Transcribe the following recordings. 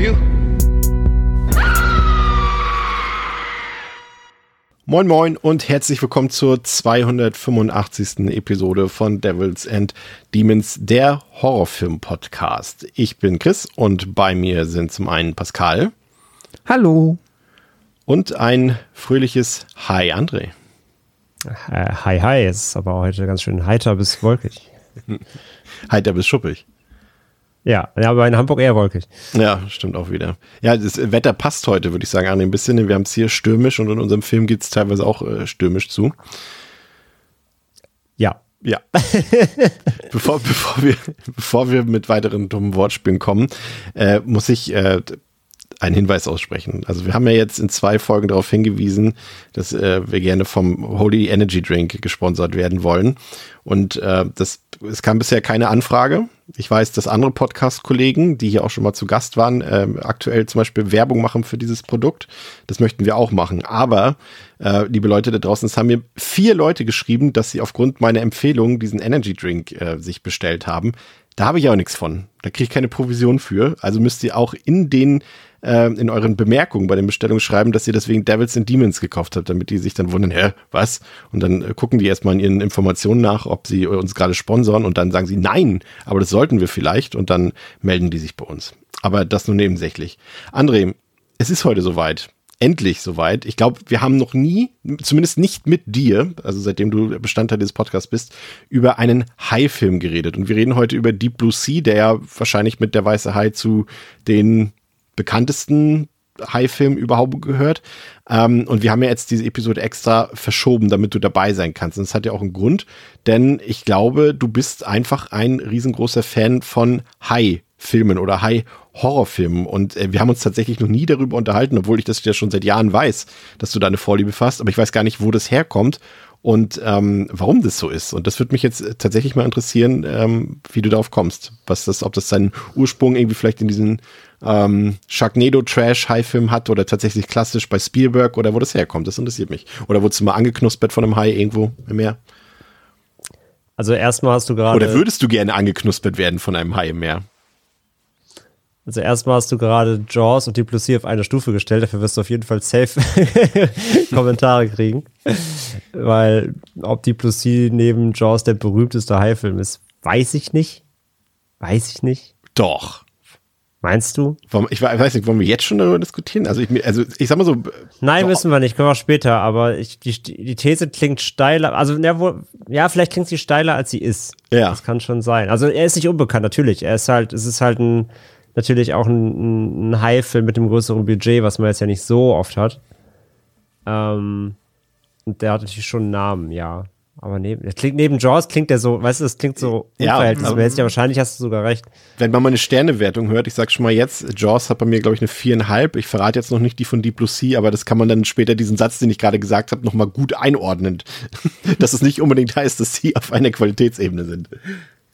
For you. Moin Moin und herzlich willkommen zur 285. Episode von Devils and Demons, der Horrorfilm-Podcast. Ich bin Chris und bei mir sind zum einen Pascal. Hallo. Und ein fröhliches Hi André. Äh, hi, hi. Es ist aber heute ganz schön heiter bis wolkig. Heiter bis schuppig. Ja, aber in Hamburg eher wolkig. Ja, stimmt auch wieder. Ja, das Wetter passt heute, würde ich sagen, André, ein bisschen. Wir haben es hier stürmisch und in unserem Film geht es teilweise auch äh, stürmisch zu. Ja. Ja. bevor, bevor, wir, bevor wir mit weiteren dummen Wortspielen kommen, äh, muss ich äh, einen Hinweis aussprechen. Also wir haben ja jetzt in zwei Folgen darauf hingewiesen, dass äh, wir gerne vom Holy Energy Drink gesponsert werden wollen. Und äh, das, es kam bisher keine Anfrage. Ich weiß, dass andere Podcast-Kollegen, die hier auch schon mal zu Gast waren, äh, aktuell zum Beispiel Werbung machen für dieses Produkt. Das möchten wir auch machen. Aber, äh, liebe Leute da draußen, es haben mir vier Leute geschrieben, dass sie aufgrund meiner Empfehlung diesen Energy Drink äh, sich bestellt haben. Da habe ich auch nichts von. Da kriege ich keine Provision für. Also müsst ihr auch in den äh, in euren Bemerkungen bei den Bestellungen schreiben, dass ihr deswegen Devils and Demons gekauft habt, damit die sich dann wundern, hä, was? Und dann äh, gucken die erstmal in ihren Informationen nach, ob sie uns gerade sponsern und dann sagen sie, nein, aber das sollten wir vielleicht und dann melden die sich bei uns. Aber das nur nebensächlich. André, es ist heute soweit endlich soweit. Ich glaube, wir haben noch nie, zumindest nicht mit dir, also seitdem du Bestandteil dieses Podcasts bist, über einen Hai-Film geredet. Und wir reden heute über Deep Blue Sea, der ja wahrscheinlich mit der Weiße Hai zu den bekanntesten Hai-Film überhaupt gehört. Ähm, und wir haben ja jetzt diese Episode extra verschoben, damit du dabei sein kannst. Und das hat ja auch einen Grund, denn ich glaube, du bist einfach ein riesengroßer Fan von Hai-Filmen oder Hai-Horrorfilmen. Und äh, wir haben uns tatsächlich noch nie darüber unterhalten, obwohl ich das ja schon seit Jahren weiß, dass du da eine Vorliebe fasst. Aber ich weiß gar nicht, wo das herkommt und ähm, warum das so ist. Und das würde mich jetzt tatsächlich mal interessieren, ähm, wie du darauf kommst. Was das, ob das seinen Ursprung irgendwie vielleicht in diesen ähm, Sharknado Trash Hai-Film hat oder tatsächlich klassisch bei Spielberg oder wo das herkommt. Das interessiert mich. Oder wurdest du mal angeknuspert von einem Hai irgendwo im Meer? Also erstmal hast du gerade. Oder würdest du gerne angeknuspert werden von einem Hai im Meer? Also erstmal hast du gerade Jaws und die Plus auf eine Stufe gestellt. Dafür wirst du auf jeden Fall safe Kommentare kriegen. Weil ob die Plus neben Jaws der berühmteste Hai-Film ist, weiß ich nicht. Weiß ich nicht. Doch. Meinst du? Ich weiß nicht, wollen wir jetzt schon darüber diskutieren? Also ich, also ich sag mal so. Nein, müssen wir nicht, können wir auch später, aber ich, die, die These klingt steiler, also ja, wo, ja, vielleicht klingt sie steiler, als sie ist. Ja. Das kann schon sein. Also er ist nicht unbekannt, natürlich. Er ist halt, es ist halt ein, natürlich auch ein, ein High-Film mit einem größeren Budget, was man jetzt ja nicht so oft hat. Ähm, und der hat natürlich schon einen Namen, ja. Aber neben, klingt, neben Jaws klingt der so, weißt du, das klingt so unverhältnismäßig, ja, wahrscheinlich hast du sogar recht. Wenn man mal eine Sternewertung hört, ich sag schon mal jetzt, Jaws hat bei mir, glaube ich, eine viereinhalb. Ich verrate jetzt noch nicht die von Deep Blue Sea, aber das kann man dann später diesen Satz, den ich gerade gesagt habe, nochmal gut einordnen. dass es nicht unbedingt heißt, dass sie auf einer Qualitätsebene sind.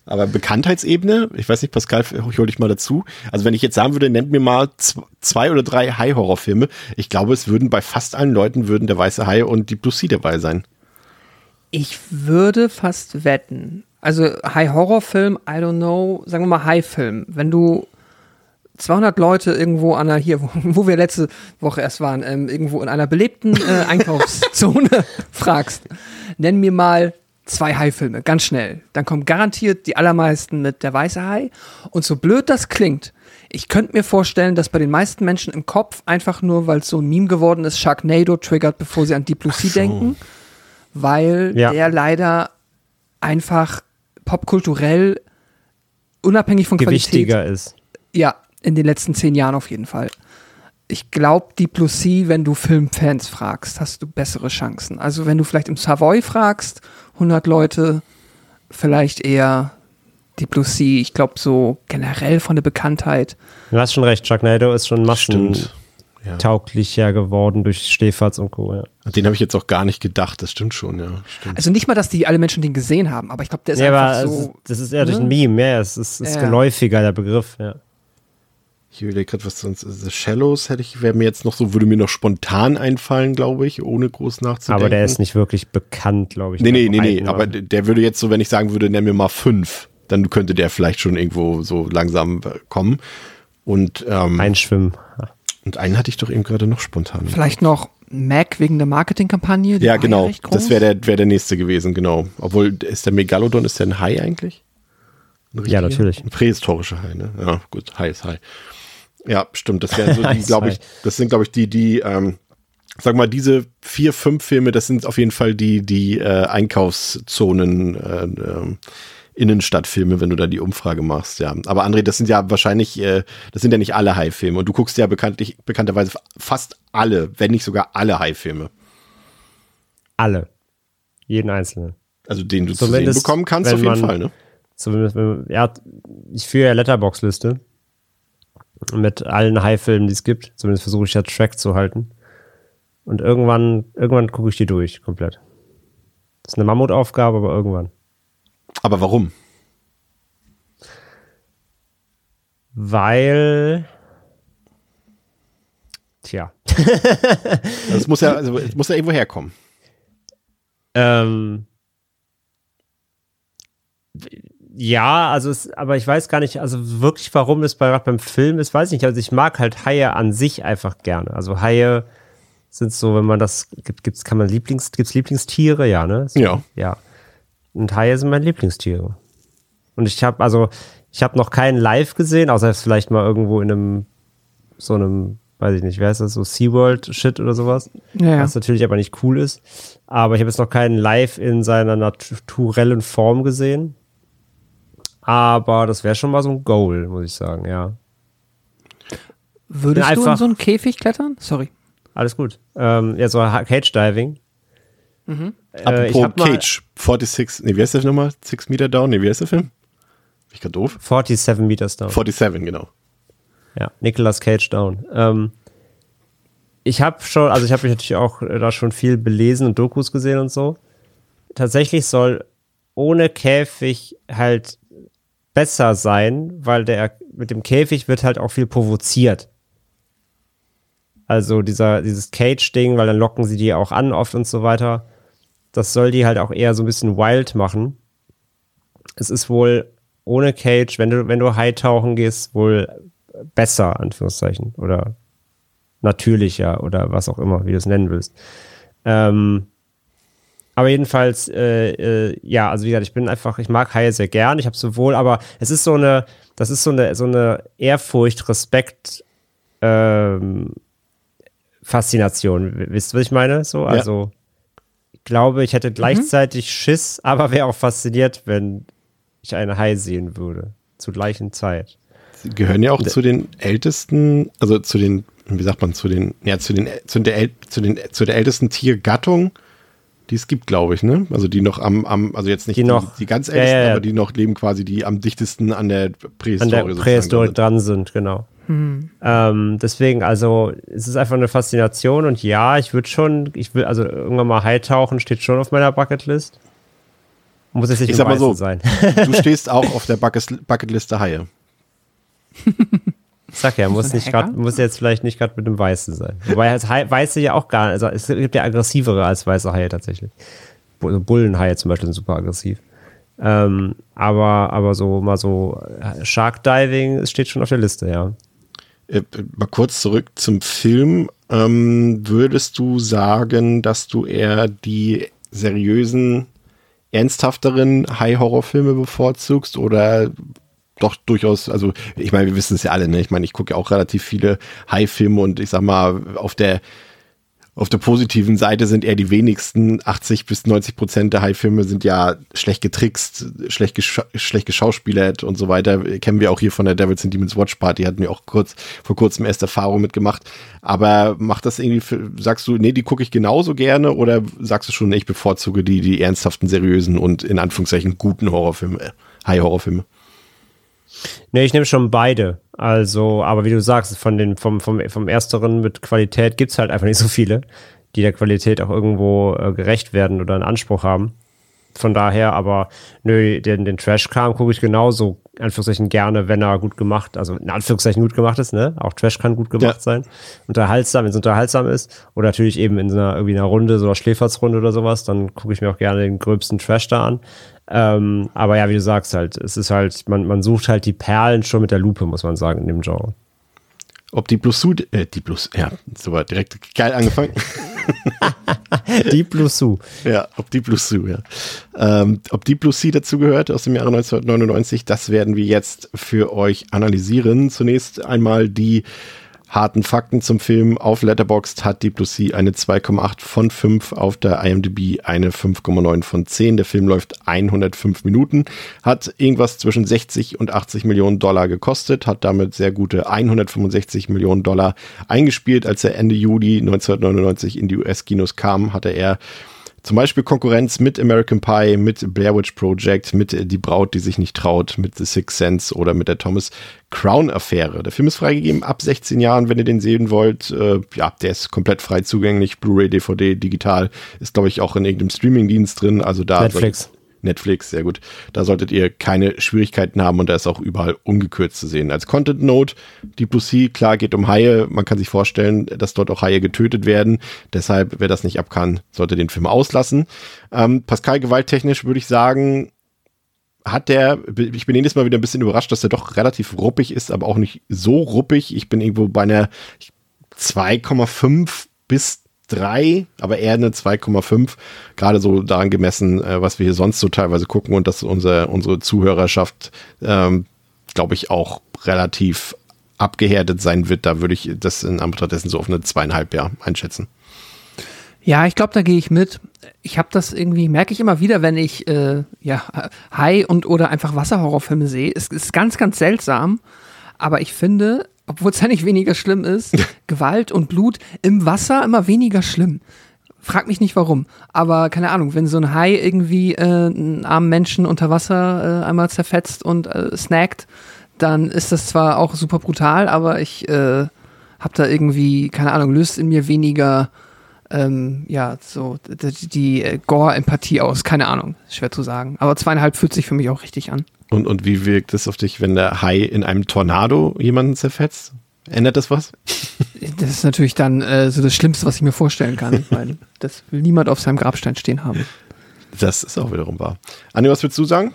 Aber Bekanntheitsebene, ich weiß nicht, Pascal, ich hol dich mal dazu. Also wenn ich jetzt sagen würde, nennt mir mal zwei oder drei Hai-Horrorfilme, ich glaube, es würden bei fast allen Leuten würden der Weiße Hai und Deep Blue Sea dabei sein. Ich würde fast wetten. Also High-Horror-Film, I don't know, sagen wir mal High-Film. Wenn du 200 Leute irgendwo an einer, hier, wo wir letzte Woche erst waren, ähm, irgendwo in einer belebten äh, Einkaufszone fragst, nenn mir mal zwei Hai-Filme, ganz schnell. Dann kommen garantiert die allermeisten mit der weiße Hai. Und so blöd das klingt, ich könnte mir vorstellen, dass bei den meisten Menschen im Kopf einfach nur, weil es so ein Meme geworden ist, Sharknado triggert, bevor sie an Deep Blue Sea so. denken weil ja. der leider einfach popkulturell unabhängig von Gewichtiger Qualität ist. Ja, in den letzten zehn Jahren auf jeden Fall. Ich glaube, die Plus C, wenn du Filmfans fragst, hast du bessere Chancen. Also wenn du vielleicht im Savoy fragst, 100 Leute, vielleicht eher Deep Blue Sea. Ich glaube, so generell von der Bekanntheit. Du hast schon recht, Sharknado ist schon Stimmt. Ja. massentauglicher geworden durch Stehfatz und Co. Ja. Den habe ich jetzt auch gar nicht gedacht. Das stimmt schon, ja. Stimmt. Also nicht mal, dass die alle Menschen den gesehen haben, aber ich glaube, der ist Ja, aber einfach es- so. das ist eher durch ne? ein Meme, ja, es ist, ist Ja. geläufiger, der Begriff, ja. Ich überlege gerade, was sonst. The Shallows hätte ich, wäre mir jetzt noch so, würde mir noch spontan einfallen, glaube ich, ohne groß nachzudenken. Aber der ist nicht wirklich bekannt, glaube ich. Nee, nee, nee, nee. Aber der würde jetzt so, wenn ich sagen würde, nenn mir mal fünf, dann könnte der vielleicht schon irgendwo so langsam äh, kommen. Und, ähm, Einschwimmen. und einen hatte ich doch eben gerade noch spontan. Vielleicht noch Mac wegen der Marketingkampagne. Ja, genau. Das wäre der, wär der nächste gewesen, genau. Obwohl, ist der Megalodon, ist der ein Hai eigentlich? Ein Ja, natürlich. Ein prähistorischer Hai, ne? Ja, gut, Hai ist Hai. Ja, stimmt. Das wären so die, glaube ich, das sind, glaube ich, die, die, ähm, sag mal, diese vier, fünf Filme, das sind auf jeden Fall die, die äh, Einkaufszonen, äh, ähm, Innenstadtfilme, wenn du da die Umfrage machst, ja. Aber André, das sind ja wahrscheinlich, äh, das sind ja nicht alle Hai-Filme. Und du guckst ja bekanntlich, bekannterweise fast alle, wenn nicht sogar alle Hai-Filme. Alle. Jeden einzelnen. Also den du zu sehen Zumindest, bekommen kannst, auf jeden man- Fall, ne? Zumindest, wenn, ja, ich führe ja Letterbox-Liste mit allen High-Filmen, die es gibt. Zumindest versuche ich ja Track zu halten. Und irgendwann, irgendwann gucke ich die durch, komplett. Das ist eine Mammutaufgabe, aber irgendwann. Aber warum? Weil. Tja. Das muss ja, also, es muss ja irgendwo herkommen. Ähm, ja, also es, aber ich weiß gar nicht, also wirklich, warum es bei, beim Film ist, weiß ich nicht. Also ich mag halt Haie an sich einfach gerne. Also Haie sind so, wenn man das gibt, gibt's, kann man Lieblings, gibt's Lieblingstiere, ja, ne? So, Ja. Ja. Und Haie sind meine Lieblingstiere. Und ich habe also, ich habe noch keinen live gesehen, außer vielleicht mal irgendwo in einem, so einem, weiß ich nicht, wer ist das, so SeaWorld-Shit oder sowas Ja, ja. was natürlich aber nicht cool ist. Aber ich habe jetzt noch keinen live in seiner naturellen Form gesehen. Aber das wäre schon mal so ein Goal, muss ich sagen, ja. Würdest Ja, du in einfach- so einen Käfig klettern? Sorry. Alles gut. Ähm, ja, so Cage Diving. Äh, ich Apropos Cage, 46, nee, wie heißt der nochmal? Six Meter Down, nee, wie heißt der Film? Bin ich grad doof? 47 Meters down. 47, genau. Ja, Nicolas Cage down. Ähm, ich habe schon, also ich habe mich natürlich auch äh, da schon viel belesen und Dokus gesehen und so. Tatsächlich soll ohne Käfig halt besser sein, weil der mit dem Käfig wird halt auch viel provoziert. Also dieser, dieses Cage-Ding, weil dann locken sie die auch an oft und so weiter. Das soll die halt auch eher so ein bisschen wild machen. Es ist wohl ohne Cage, wenn du, wenn du High tauchen gehst, wohl besser, Anführungszeichen, oder natürlicher oder was auch immer, wie du es nennen willst. Ähm, aber jedenfalls, äh, äh, ja, also wie gesagt, ich bin einfach, ich mag Haie sehr gern. Ich habe sowohl, aber es ist so eine, das ist so eine, so eine Ehrfurcht, Respekt, ähm, Faszination. Wisst ihr, was ich meine? So, also ich glaube, ich hätte gleichzeitig Schiss, aber wäre auch fasziniert, wenn ich einen Hai sehen würde. Zur gleichen Zeit. Sie gehören ja auch zu den ältesten, also zu den, wie sagt man, zu den, ja, zu den, zu der, zu den, zu der ältesten Tiergattung, die es gibt, glaube ich, ne? Also die noch am, am also jetzt nicht Die die, noch- die ganz Ja, ältesten, ja, ja. aber die noch leben quasi, die am dichtesten an der An Prähistorie der sozusagen Prähistorik sind. dran sind, genau. Ähm, deswegen, also, es ist einfach eine Faszination und ja, ich würde schon, ich will, also irgendwann mal Hai tauchen steht schon auf meiner Bucketlist. Muss jetzt nicht Ich sag mal so. sein. Du stehst auch auf der Bucket- Bucketliste Haie. Sag ja, muss, ein nicht grad, muss jetzt vielleicht nicht gerade mit dem Weißen sein. Wobei halt Hai, Weiße ja auch gar also es gibt ja aggressivere als weiße Haie tatsächlich. Also Bullenhaie zum Beispiel sind super aggressiv. Ähm, aber, aber so mal so äh, Shark Diving es steht schon auf der Liste, ja. Äh, mal kurz zurück zum Film. Ähm, würdest du sagen, dass du eher die seriösen, ernsthafteren High-Horror-Filme bevorzugst oder doch durchaus, also ich meine, wir wissen es ja alle, ne? Ich meine, ich gucke ja auch relativ viele High-Filme und ich sag mal, auf der auf der positiven Seite sind eher die wenigsten. 80 bis 90 Prozent der High-Filme sind ja schlecht getrickst, schlecht, gescha schlecht geschauspielert und so weiter. Kennen wir auch hier von der Devils and Demons Watch Party, hatten wir auch kurz, vor kurzem erst Erfahrung mitgemacht. Aber macht das irgendwie, für, sagst du, nee, die gucke ich genauso gerne oder sagst du schon, ich bevorzuge die, die ernsthaften, seriösen und in Anführungszeichen guten Horrorfilme, äh, High-Horrorfilme? Nee, ich nehme schon beide. Also, aber wie du sagst, von den, vom, vom, vom Ersteren mit Qualität gibt es halt einfach nicht so viele, die der Qualität auch irgendwo äh, gerecht werden oder einen Anspruch haben. Von daher, aber nö, den, den Trash-Kram gucke ich genauso, in Anführungszeichen, gerne, wenn er gut gemacht, also in Anführungszeichen gut gemacht ist, ne? Auch Trash kann gut gemacht ja. sein. Unterhaltsam, wenn es unterhaltsam ist. Oder natürlich eben in so einer, irgendwie einer Runde, so einer Schläfersrunde oder sowas, dann gucke ich mir auch gerne den gröbsten Trash da an. Ähm, aber ja, wie du sagst halt, es ist halt, man, man sucht halt die Perlen schon mit der Lupe, muss man sagen, in dem Genre. Ob die Plus Su, äh, die Plus, ja, super, direkt geil angefangen. die Plus Su. Ja, ob die Plus Su, ja. Ähm, ob die Plus C dazugehört aus dem Jahre 1999, das werden wir jetzt für euch analysieren. Zunächst einmal die harten Fakten zum Film. Auf Letterboxd hat Deep Blue Sea eine 2,8 von 5, auf der IMDb eine 5,9 von 10. Der Film läuft 105 Minuten, hat irgendwas zwischen 60 und 80 Millionen Dollar gekostet, hat damit sehr gute 165 Millionen Dollar eingespielt. Als er Ende Juli 1999 in die US-Kinos kam, hatte er zum Beispiel Konkurrenz mit American Pie, mit Blair Witch Project, mit Die Braut, die sich nicht traut, mit The Sixth Sense oder mit der Thomas Crown Affäre. Der Film ist freigegeben ab 16 Jahren, wenn ihr den sehen wollt. Äh, ja, der ist komplett frei zugänglich. Blu-ray, DVD, digital. Ist, glaube ich, auch in irgendeinem Streamingdienst drin. Also da. Netflix. Netflix, sehr gut. Da solltet ihr keine Schwierigkeiten haben und da ist auch überall ungekürzt zu sehen. Als Content Note, die Plus C, klar, geht um Haie. Man kann sich vorstellen, dass dort auch Haie getötet werden. Deshalb, wer das nicht ab kann, sollte den Film auslassen. Ähm, Pascal, gewalttechnisch würde ich sagen, hat der, ich bin jedes Mal wieder ein bisschen überrascht, dass er doch relativ ruppig ist, aber auch nicht so ruppig. Ich bin irgendwo bei einer 2,5 bis 3, aber eher eine 2,5. Gerade so daran gemessen, äh, was wir hier sonst so teilweise gucken und dass unser, unsere Zuhörerschaft, ähm, glaube ich, auch relativ abgehärtet sein wird. Da würde ich das in Anbetracht dessen so auf eine zweieinhalb Jahr einschätzen. Ja, ich glaube, da gehe ich mit. Ich habe das irgendwie, merke ich immer wieder, wenn ich äh, ja, Hai und oder einfach Wasserhorrorfilme sehe. Es ist ganz, ganz seltsam. Aber ich finde, obwohl es ja nicht weniger schlimm ist, Gewalt und Blut im Wasser immer weniger schlimm. Frag mich nicht warum. Aber keine Ahnung, wenn so ein Hai irgendwie äh, einen armen Menschen unter Wasser äh, einmal zerfetzt und äh, snackt, dann ist das zwar auch super brutal, aber ich äh, hab da irgendwie, keine Ahnung, löst in mir weniger ähm, ja, so die, die äh, Gore-Empathie aus. Keine Ahnung, schwer zu sagen. Aber zweieinhalb fühlt sich für mich auch richtig an. Und, und wie wirkt es auf dich, wenn der Hai in einem Tornado jemanden zerfetzt? Ändert das was? Das ist natürlich dann äh, so das Schlimmste, was ich mir vorstellen kann, weil das will niemand auf seinem Grabstein stehen haben. Das ist auch wiederum wahr. Anni, was würdest du sagen?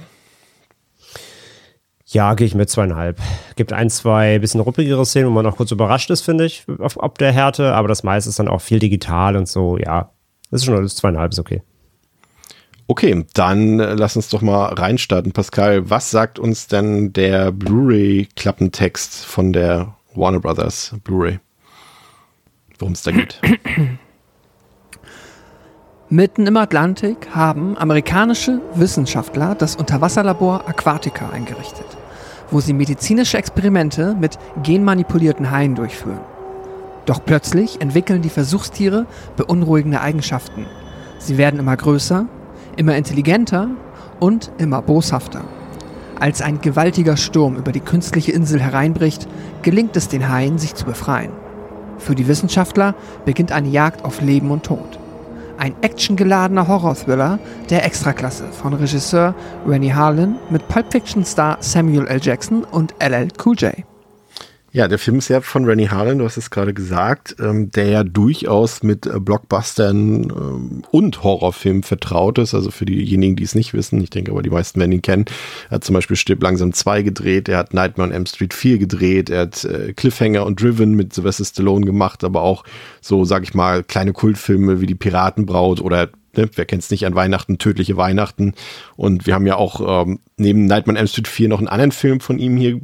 Ja, gehe ich mit zweieinhalb. Gibt ein, zwei bisschen ruppigere Szenen, wo man auch kurz überrascht ist, finde ich, auf, ob der Härte, aber das meiste ist dann auch viel digital und so, ja. Das ist schon das zweieinhalb, ist okay. Okay, dann äh, lass uns doch mal reinstarten. Pascal, was sagt uns denn der Blu-ray-Klappentext von der Warner Brothers Blu-ray? Worum es da geht? Mitten im Atlantik haben amerikanische Wissenschaftler das Unterwasserlabor Aquatica eingerichtet, wo sie medizinische Experimente mit genmanipulierten Haien durchführen. Doch plötzlich entwickeln die Versuchstiere beunruhigende Eigenschaften. Sie werden immer größer immer intelligenter und immer boshafter. Als ein gewaltiger Sturm über die künstliche Insel hereinbricht, gelingt es den Haien, sich zu befreien. Für die Wissenschaftler beginnt eine Jagd auf Leben und Tod. Ein actiongeladener Horror-Thriller der Extraklasse von Regisseur Rennie Harlan mit Pulp Fiction-Star Samuel L. Jackson und LL Cool J. Ja, der Film ist ja von Rennie Harlan, du hast es gerade gesagt, ähm, der ja durchaus mit äh, Blockbustern ähm, und Horrorfilmen vertraut ist. Also für diejenigen, die es nicht wissen, ich denke aber die meisten werden ihn kennen. Er hat zum Beispiel Stirb langsam 2 gedreht, er hat Nightmare on M Street 4 gedreht, er hat äh, Cliffhanger und Driven mit Sylvester Stallone gemacht, aber auch so, sag ich mal, kleine Kultfilme wie die Piratenbraut oder Ne, wer kennt es nicht an Weihnachten, tödliche Weihnachten. Und wir haben ja auch ähm, neben Nightmare on M Street 4 noch einen anderen Film von ihm hier äh,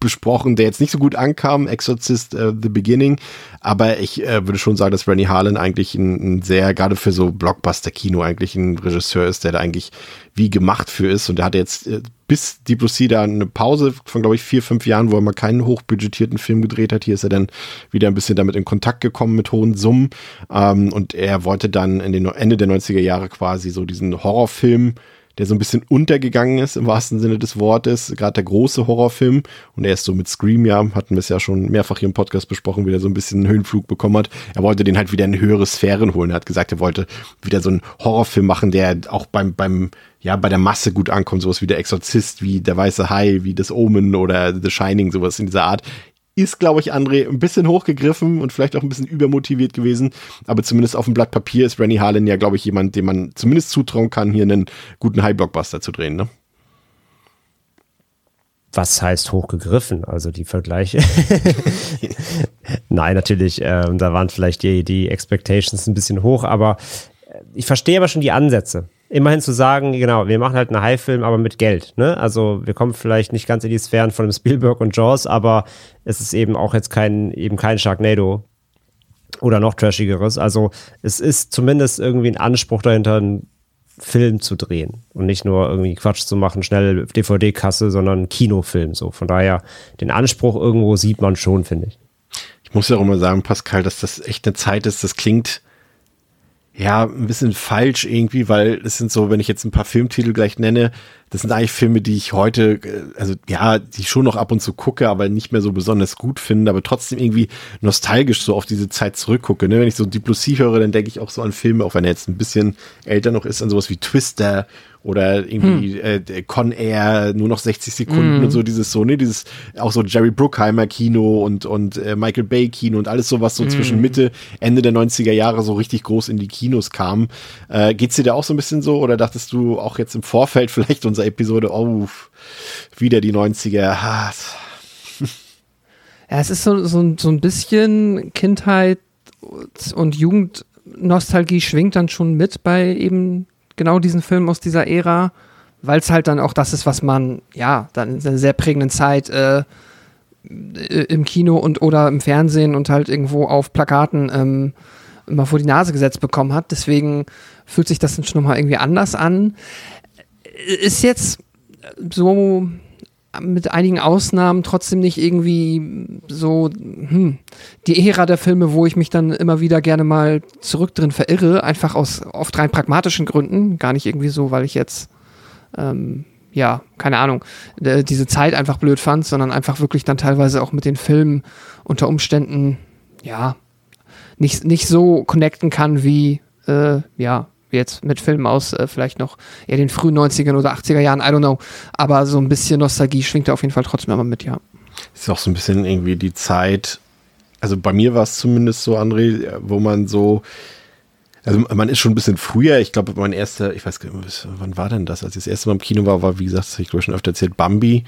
besprochen, der jetzt nicht so gut ankam, Exorcist uh, The Beginning, aber ich äh, würde schon sagen, dass Rennie Harlan eigentlich ein, ein sehr, gerade für so Blockbuster-Kino eigentlich ein Regisseur ist, der da eigentlich wie gemacht für ist. Und der hatte jetzt äh, bis Deep Blue Sea da eine Pause von, glaube ich, vier, fünf Jahren, wo er mal keinen hochbudgetierten Film gedreht hat. Hier ist er dann wieder ein bisschen damit in Kontakt gekommen mit hohen Summen. Ähm, und er wollte dann in den Ende der 90er Jahre quasi so diesen Horrorfilm der so ein bisschen untergegangen ist im wahrsten Sinne des Wortes, gerade der große Horrorfilm und er ist so mit Scream, ja, hatten wir es ja schon mehrfach hier im Podcast besprochen, wie er so ein bisschen einen Höhenflug bekommen hat. Er wollte den halt wieder in höhere Sphären holen. Er hat gesagt, er wollte wieder so einen Horrorfilm machen, der auch beim, beim, ja, bei der Masse gut ankommt, sowas wie der Exorzist, wie der Weiße Hai, wie das Omen oder The Shining, sowas in dieser Art ist, glaube ich, André, ein bisschen hochgegriffen und vielleicht auch ein bisschen übermotiviert gewesen. Aber zumindest auf dem Blatt Papier ist Rennie Harlan ja, glaube ich, jemand, dem man zumindest zutrauen kann, hier einen guten High-Blockbuster zu drehen, ne? Was heißt hochgegriffen? Also die Vergleiche. Nein, natürlich, äh, da waren vielleicht die, die Expectations ein bisschen hoch, aber äh, ich verstehe aber schon die Ansätze immerhin zu sagen, genau, wir machen halt einen High-Film, aber mit Geld. Ne? Also wir kommen vielleicht nicht ganz in die Sphären von dem Spielberg und Jaws, aber es ist eben auch jetzt kein, eben kein Sharknado oder noch trashigeres. Also es ist zumindest irgendwie ein Anspruch dahinter, einen Film zu drehen und nicht nur irgendwie Quatsch zu machen, schnell DVD-Kasse, sondern Kinofilm. So von daher den Anspruch irgendwo sieht man schon, finde ich. Ich muss ja auch immer sagen, Pascal, dass das echt eine Zeit ist. Das klingt ja, ein bisschen falsch irgendwie, weil es sind so, wenn ich jetzt ein paar Filmtitel gleich nenne, das sind eigentlich Filme, die ich heute, äh, also ja, die ich schon noch ab und zu gucke, aber nicht mehr so besonders gut finde, aber trotzdem irgendwie nostalgisch so auf diese Zeit zurückgucke. Ne? Wenn ich so Diplomatie höre, dann denke ich auch so an Filme, auch wenn er jetzt ein bisschen älter noch ist, an sowas wie Twister oder irgendwie hm. äh, Con Air, nur noch 60 Sekunden hm. und so dieses so, ne, dieses auch so Jerry Bruckheimer Kino und, und äh, Michael Bay Kino und alles so, was so hm. zwischen Mitte, Ende der 90er Jahre so richtig groß in die Kinos kam. Äh, geht's dir da auch so ein bisschen so oder dachtest du auch jetzt im Vorfeld vielleicht unserer Episode, oh, wieder die 90er, ja, es ist so, so, so ein bisschen Kindheit und Jugendnostalgie schwingt dann schon mit bei eben genau diesen Film aus dieser Ära, weil es halt dann auch das ist, was man, ja, dann in einer sehr prägenden Zeit äh, im Kino und oder im Fernsehen und halt irgendwo auf Plakaten ähm, immer vor die Nase gesetzt bekommen hat. Deswegen fühlt sich das dann schon nochmal irgendwie anders an. Ist jetzt so mit einigen Ausnahmen trotzdem nicht irgendwie so hm, die Ära der Filme, wo ich mich dann immer wieder gerne mal zurück drin verirre, einfach aus oft rein pragmatischen Gründen, gar nicht irgendwie so, weil ich jetzt ähm, ja, keine Ahnung, äh, diese Zeit einfach blöd fand, sondern einfach wirklich dann teilweise auch mit den Filmen unter Umständen, ja, nicht, nicht so connecten kann wie, äh, ja, jetzt mit Filmen aus äh, vielleicht noch eher den frühen 90ern oder 80er Jahren, I don't know. Aber so ein bisschen Nostalgie schwingt da auf jeden Fall trotzdem immer mit, ja. Ist auch so ein bisschen irgendwie die Zeit, also bei mir war es zumindest so, André, wo man so, also man ist schon ein bisschen früher, ich glaube, mein erster, ich weiß gar nicht, wann war denn das? Als ich das erste Mal im Kino war, war, wie gesagt, das ich glaube schon öfter erzählt, Bambi.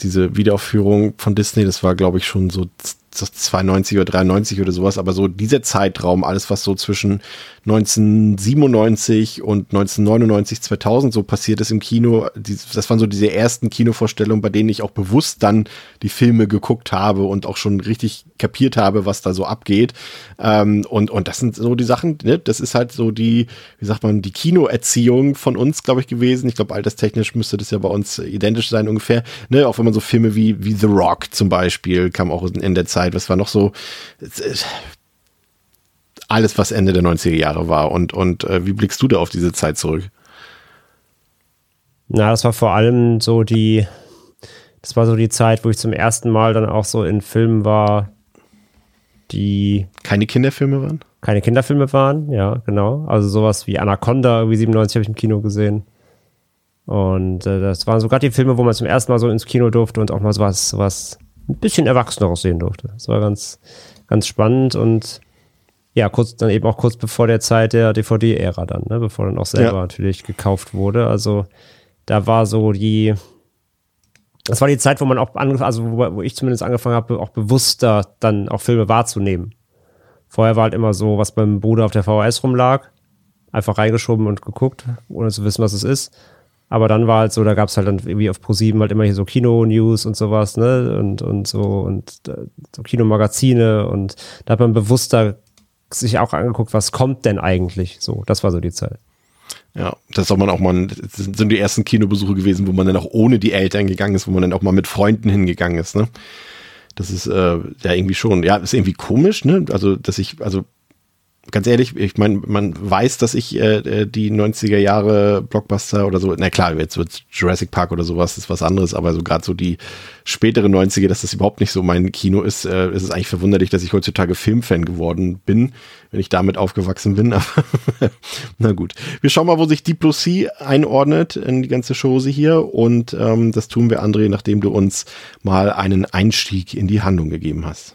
Diese Wiederaufführung von Disney, das war, glaube ich, schon so 92 oder 93 oder sowas, aber so dieser Zeitraum, alles was so zwischen 1997 und 1999, 2000 so passiert ist im Kino, das waren so diese ersten Kinovorstellungen, bei denen ich auch bewusst dann die Filme geguckt habe und auch schon richtig kapiert habe, was da so abgeht. Ähm, und, und das sind so die Sachen, ne? das ist halt so die, wie sagt man, die Kinoerziehung von uns, glaube ich, gewesen. Ich glaube, alterstechnisch müsste das ja bei uns identisch sein ungefähr. Ne? Auch wenn man so Filme wie, wie The Rock zum Beispiel, kam auch in der Zeit, was war noch so, alles, was Ende der 90er Jahre war. Und, und äh, wie blickst du da auf diese Zeit zurück? Na, das war vor allem so die, das war so die Zeit, wo ich zum ersten Mal dann auch so in Filmen war, die. Keine Kinderfilme waren? Keine Kinderfilme waren, ja, genau. Also sowas wie Anaconda, irgendwie 97 habe ich im Kino gesehen. Und äh, das waren sogar die Filme, wo man zum ersten Mal so ins Kino durfte und auch mal sowas, sowas ein bisschen erwachseneres sehen durfte. Das war ganz, ganz spannend und ja, kurz dann eben auch kurz bevor der Zeit der DVD-Ära dann, ne, bevor dann auch selber ja. natürlich gekauft wurde. Also da war so die, das war die Zeit, wo man auch angefangen, also wo, wo, ich zumindest angefangen habe, auch bewusster dann auch Filme wahrzunehmen. Vorher war halt immer so, was beim Bruder auf der VHS rumlag, einfach reingeschoben und geguckt, ohne zu wissen, was es ist. Aber dann war halt so, da gab es halt dann irgendwie auf ProSieben halt immer hier so Kino-News und sowas, ne? Und, und so und äh, so Kinomagazine und da hat man bewusster sich auch angeguckt, was kommt denn eigentlich? So, das war so die Zeit. Ja, das soll man auch mal, das sind die ersten Kinobesuche gewesen, wo man dann auch ohne die Eltern gegangen ist, wo man dann auch mal mit Freunden hingegangen ist, ne? Das ist äh, ja irgendwie schon, ja, ist irgendwie komisch, ne? Also, dass ich, also ganz ehrlich, ich meine, man weiß, dass ich äh, äh die 90er Jahre Blockbuster oder so, na klar, jetzt wird Jurassic Park oder sowas, ist was anderes, aber so gerade so die spätere 90er, dass das überhaupt nicht so mein Kino ist, äh, ist es eigentlich verwunderlich, dass ich heutzutage Filmfan geworden bin, wenn ich damit aufgewachsen bin. Aber na gut. Wir schauen mal, wo sich Deep Blue Sea einordnet in die ganze Chose hier. Und ähm, das tun wir, André, nachdem du uns mal einen Einstieg in die Handlung gegeben hast.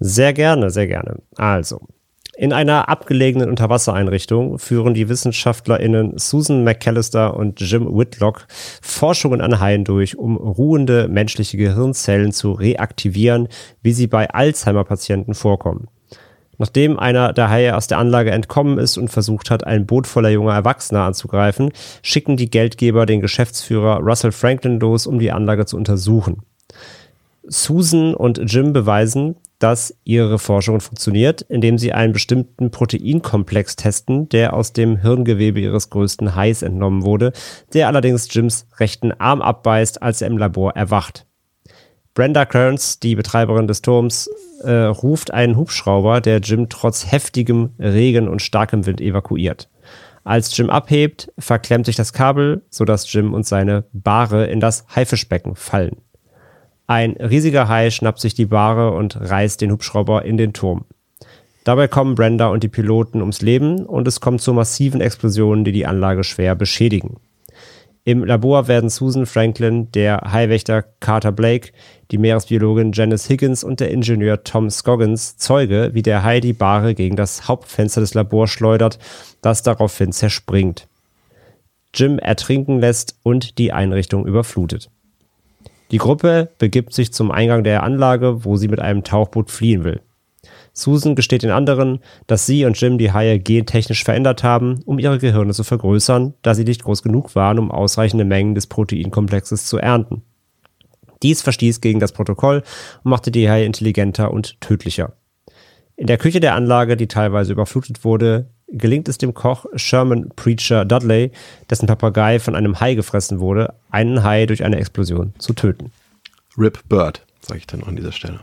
Sehr gerne, sehr gerne. Also, in einer abgelegenen Unterwassereinrichtung führen die WissenschaftlerInnen Susan McAllister und Jim Whitlock Forschungen an Haien durch, um ruhende menschliche Gehirnzellen zu reaktivieren, wie sie bei Alzheimer-Patienten vorkommen. Nachdem einer der Haie aus der Anlage entkommen ist und versucht hat, ein Boot voller junger Erwachsener anzugreifen, schicken die Geldgeber den Geschäftsführer Russell Franklin los, um die Anlage zu untersuchen. Susan und Jim beweisen, dass ihre Forschung funktioniert, indem sie einen bestimmten Proteinkomplex testen, der aus dem Hirngewebe ihres größten Hais entnommen wurde, der allerdings Jims rechten Arm abbeißt, als er im Labor erwacht. Brenda Kearns, die Betreiberin des Turms, äh, ruft einen Hubschrauber, der Jim trotz heftigem Regen und starkem Wind evakuiert. Als Jim abhebt, verklemmt sich das Kabel, sodass Jim und seine Bahre in das Haifischbecken fallen. Ein riesiger Hai schnappt sich die Bahre und reißt den Hubschrauber in den Turm. Dabei kommen Brenda und die Piloten ums Leben und es kommt zu massiven Explosionen, die die Anlage schwer beschädigen. Im Labor werden Susan Franklin, der Haiwächter Carter Blake, die Meeresbiologin Janice Higgins und der Ingenieur Tom Scoggins Zeuge, wie der Hai die Bahre gegen das Hauptfenster des Labors schleudert, das daraufhin zerspringt. Jim ertrinken lässt und die Einrichtung überflutet. Die Gruppe begibt sich zum Eingang der Anlage, wo sie mit einem Tauchboot fliehen will. Susan gesteht den anderen, dass sie und Jim die Haie gentechnisch verändert haben, um ihre Gehirne zu vergrößern, da sie nicht groß genug waren, um ausreichende Mengen des Proteinkomplexes zu ernten. Dies verstieß gegen das Protokoll und machte die Haie intelligenter und tödlicher. In der Küche der Anlage, die teilweise überflutet wurde, gelingt es dem Koch Sherman Preacher Dudley, dessen Papagei von einem Hai gefressen wurde, einen Hai durch eine Explosion zu töten. Rip Bird, sage ich dann an dieser Stelle.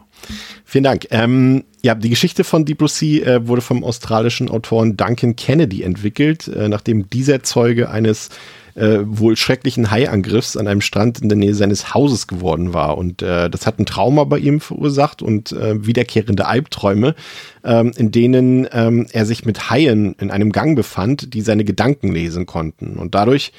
Vielen Dank. Ähm, ja, die Geschichte von Deep Blue Sea äh, wurde vom australischen Autoren Duncan Kennedy entwickelt, äh, nachdem dieser Zeuge eines äh, wohl schrecklichen Haiangriffs an einem Strand in der Nähe seines Hauses geworden war. Und äh, das hat ein Trauma bei ihm verursacht und äh, wiederkehrende Albträume, ähm, in denen ähm, er sich mit Haien in einem Gang befand, die seine Gedanken lesen konnten. Und dadurch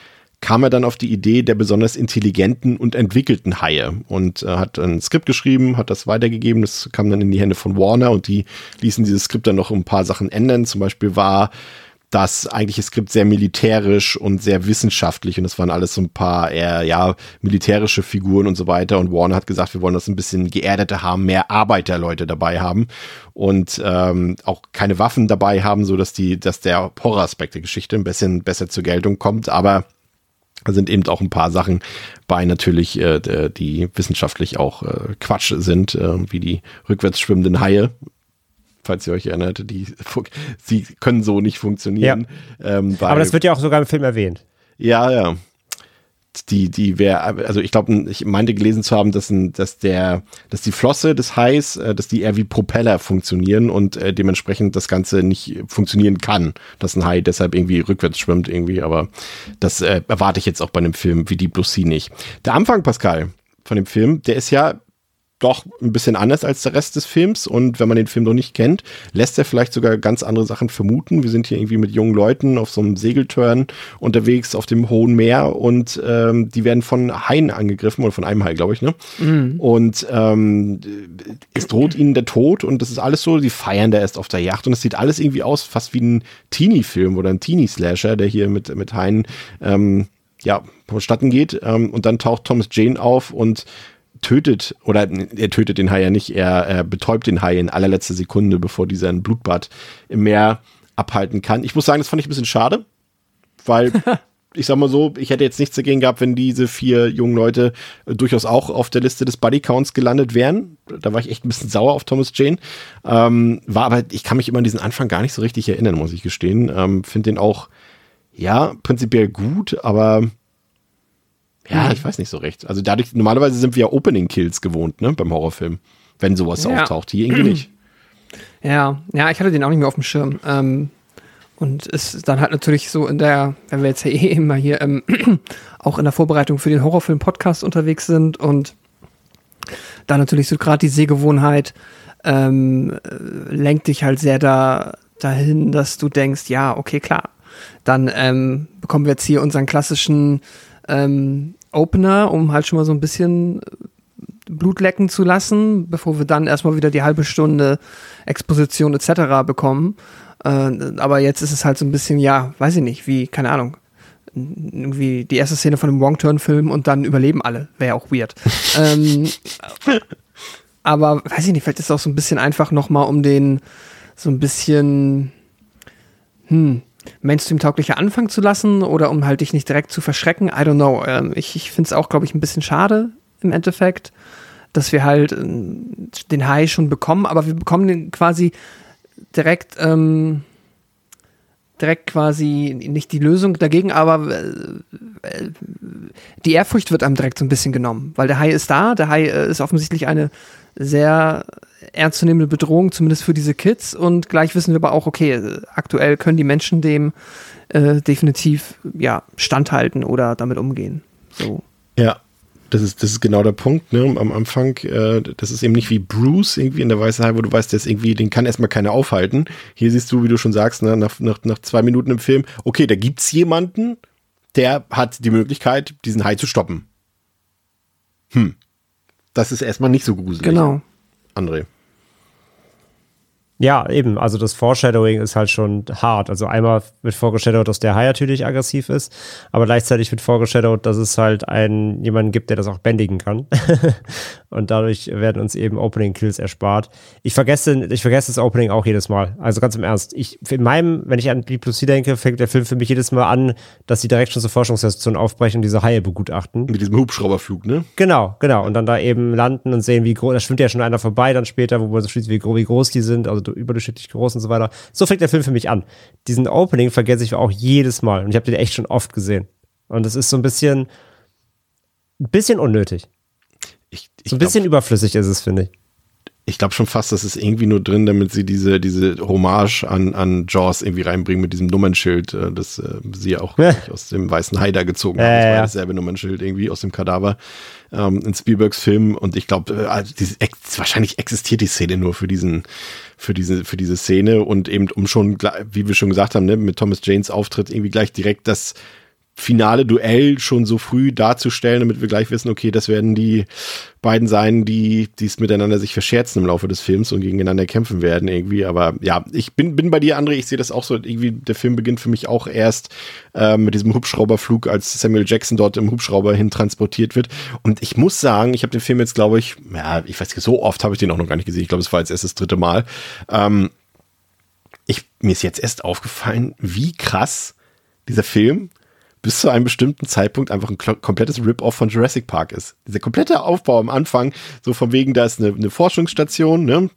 kam er dann auf die Idee der besonders intelligenten und entwickelten Haie und äh, hat ein Skript geschrieben, hat das weitergegeben. Das kam dann in die Hände von Warner und die ließen dieses Skript dann noch ein paar Sachen ändern. Zum Beispiel war das eigentliche Skript sehr militärisch und sehr wissenschaftlich und das waren alles so ein paar eher, ja, militärische Figuren und so weiter. Und Warner hat gesagt, wir wollen das ein bisschen geerdeter haben, mehr Arbeiterleute dabei haben und ähm, auch keine Waffen dabei haben, so dass die, dass der Horroraspekt der Geschichte ein bisschen besser zur Geltung kommt, aber da sind eben auch ein paar Sachen bei natürlich, äh, die wissenschaftlich auch äh, Quatsch sind, äh, wie die rückwärts schwimmenden Haie, falls ihr euch erinnert, die, sie können so nicht funktionieren. Ja. Ähm, weil, Aber das wird ja auch sogar im Film erwähnt. Ja, ja. Die, die wäre, also ich glaube, ich meinte gelesen zu haben, dass, ein, dass der, dass die Flosse des Hais, äh, dass die eher wie Propeller funktionieren und äh, dementsprechend das Ganze nicht funktionieren kann, dass ein Hai deshalb irgendwie rückwärts schwimmt irgendwie, aber das äh, erwarte ich jetzt auch bei einem Film wie die Blue Sea nicht. Der Anfang, Pascal, von dem Film, der ist ja doch ein bisschen anders als der Rest des Films. Und wenn man den Film noch nicht kennt, lässt er vielleicht sogar ganz andere Sachen vermuten. Wir sind hier irgendwie mit jungen Leuten auf so einem Segeltörn unterwegs auf dem hohen Meer und ähm, die werden von Haien angegriffen oder von einem Hai, glaube ich, ne? Mhm. Und ähm, es droht ihnen der Tod und das ist alles so, die feiern da erst auf der Yacht und es sieht alles irgendwie aus, fast wie ein Teenie-Film oder ein Teenie-Slasher, der hier mit, mit Haien ähm, ja, vonstatten geht. Ähm, und dann taucht Thomas Jane auf und tötet, oder er tötet den Hai ja nicht, er, er betäubt den Hai in allerletzter Sekunde, bevor dieser ein Blutbad im Meer abhalten kann. Ich muss sagen, das fand ich ein bisschen schade, weil ich sag mal so, ich hätte jetzt nichts dagegen gehabt, wenn diese vier jungen Leute äh, durchaus auch auf der Liste des Buddy Counts gelandet wären. Da war ich echt ein bisschen sauer auf Thomas Jane. Ähm, war aber, ich kann mich immer an diesen Anfang gar nicht so richtig erinnern, muss ich gestehen. Ähm, Finde den auch, ja, prinzipiell gut, aber ja, ich weiß nicht so recht. Also dadurch, normalerweise sind wir ja Opening Kills gewohnt, ne, beim Horrorfilm. Wenn sowas Ja. auftaucht. Hier irgendwie nicht. Ja, ja, ich hatte den auch nicht mehr auf dem Schirm. Ähm, und ist dann halt natürlich so in der, wenn wir jetzt ja eh immer hier ähm, auch in der Vorbereitung für den Horrorfilm-Podcast unterwegs sind und da natürlich so gerade die Sehgewohnheit ähm, äh, lenkt dich halt sehr da dahin, dass du denkst, ja, okay, klar. Dann ähm, bekommen wir jetzt hier unseren klassischen ähm, Opener, um halt schon mal so ein bisschen Blut lecken zu lassen, bevor wir dann erstmal wieder die halbe Stunde Exposition etc. bekommen. Äh, aber jetzt ist es halt so ein bisschen, ja, weiß ich nicht, wie, keine Ahnung, irgendwie die erste Szene von einem Wrong-Turn-Film und dann überleben alle. Wäre ja auch weird. ähm, aber weiß ich nicht, vielleicht ist es auch so ein bisschen einfach nochmal um den so ein bisschen hm, Mainstream-tauglicher anfangen zu lassen oder um halt dich nicht direkt zu verschrecken. I don't know. Ähm, ich ich finde es auch, glaube ich, ein bisschen schade im Endeffekt, dass wir halt ähm, den High schon bekommen, aber wir bekommen den quasi direkt, ähm, direkt quasi nicht die Lösung dagegen, aber äh, äh, die Ehrfurcht wird einem direkt so ein bisschen genommen, weil der Hai ist da, der Hai äh, ist offensichtlich eine sehr ernstzunehmende Bedrohung, zumindest für diese Kids und gleich wissen wir aber auch, okay, aktuell können die Menschen dem äh, definitiv ja standhalten oder damit umgehen. So. Ja, das ist, das ist genau der Punkt, ne? Am Anfang, äh, das ist eben nicht wie Bruce irgendwie in der Weiße Hai, wo du weißt, der ist irgendwie, den kann erstmal keiner aufhalten. Hier siehst du, wie du schon sagst, ne, nach, nach, nach zwei Minuten im Film, okay, da gibt's jemanden, der hat die Möglichkeit, diesen Hai zu stoppen. Hm. Das ist erstmal nicht so gruselig. Genau. André. Ja, eben. Also das Foreshadowing ist halt schon hart. Also einmal wird vorgeshadowt, dass der Hai natürlich aggressiv ist, aber gleichzeitig wird vorgeshadowt, dass es halt einen jemanden gibt, der das auch bändigen kann. Und dadurch werden uns eben Opening Kills erspart. Ich vergesse, ich vergesse das Opening auch jedes Mal. Also ganz im Ernst. Ich, in meinem, wenn ich an Deep Blue Sea denke, fängt der Film für mich jedes Mal an, dass sie direkt schon zur Forschungsstation aufbrechen und diese Haie begutachten. Mit diesem Hubschrauberflug, ne? Genau, genau. Und dann da eben landen und sehen, wie groß, da schwimmt ja schon einer vorbei dann später, wo man so schließt, wie, wie groß die sind, also überdurchschnittlich groß und so weiter. So fängt der Film für mich an. Diesen Opening vergesse ich auch jedes Mal und ich habe den echt schon oft gesehen. Und es ist so ein bisschen, ein bisschen unnötig. Ich, ich So ein bisschen überflüssig ist es, finde ich. Ich glaube schon fast, das ist irgendwie nur drin, damit sie diese, diese Hommage an, an Jaws irgendwie reinbringen mit diesem Nummernschild, äh, das äh, sie ja auch Ja. aus dem weißen Hai da gezogen haben. Ja, Das war ja, dasselbe Nummernschild irgendwie aus dem Kadaver ähm, in Spielbergs Film. Und ich glaube, äh, also diese, wahrscheinlich existiert die Szene nur für diesen, für diese, für diese Szene und eben um schon, wie wir schon gesagt haben, ne, mit Thomas Janes Auftritt irgendwie gleich direkt das finale Duell schon so früh darzustellen, damit wir gleich wissen, okay, das werden die beiden sein, die es miteinander sich verscherzen im Laufe des Films und gegeneinander kämpfen werden irgendwie. Aber ja, ich bin, bin bei dir, André, ich sehe das auch so, irgendwie, der Film beginnt für mich auch erst äh, mit diesem Hubschrauberflug, als Samuel Jackson dort im Hubschrauber hin transportiert wird. Und ich muss sagen, ich habe den Film jetzt, glaube ich, ja, ich weiß nicht, so oft habe ich den auch noch gar nicht gesehen. Ich glaube, es war jetzt erst das dritte Mal. Ähm, ich, mir ist jetzt erst aufgefallen, wie krass dieser Film bis zu einem bestimmten Zeitpunkt einfach ein komplettes Rip-Off von Jurassic Park ist. Dieser komplette Aufbau am Anfang, so von wegen, da ist eine, eine Forschungsstation, ne?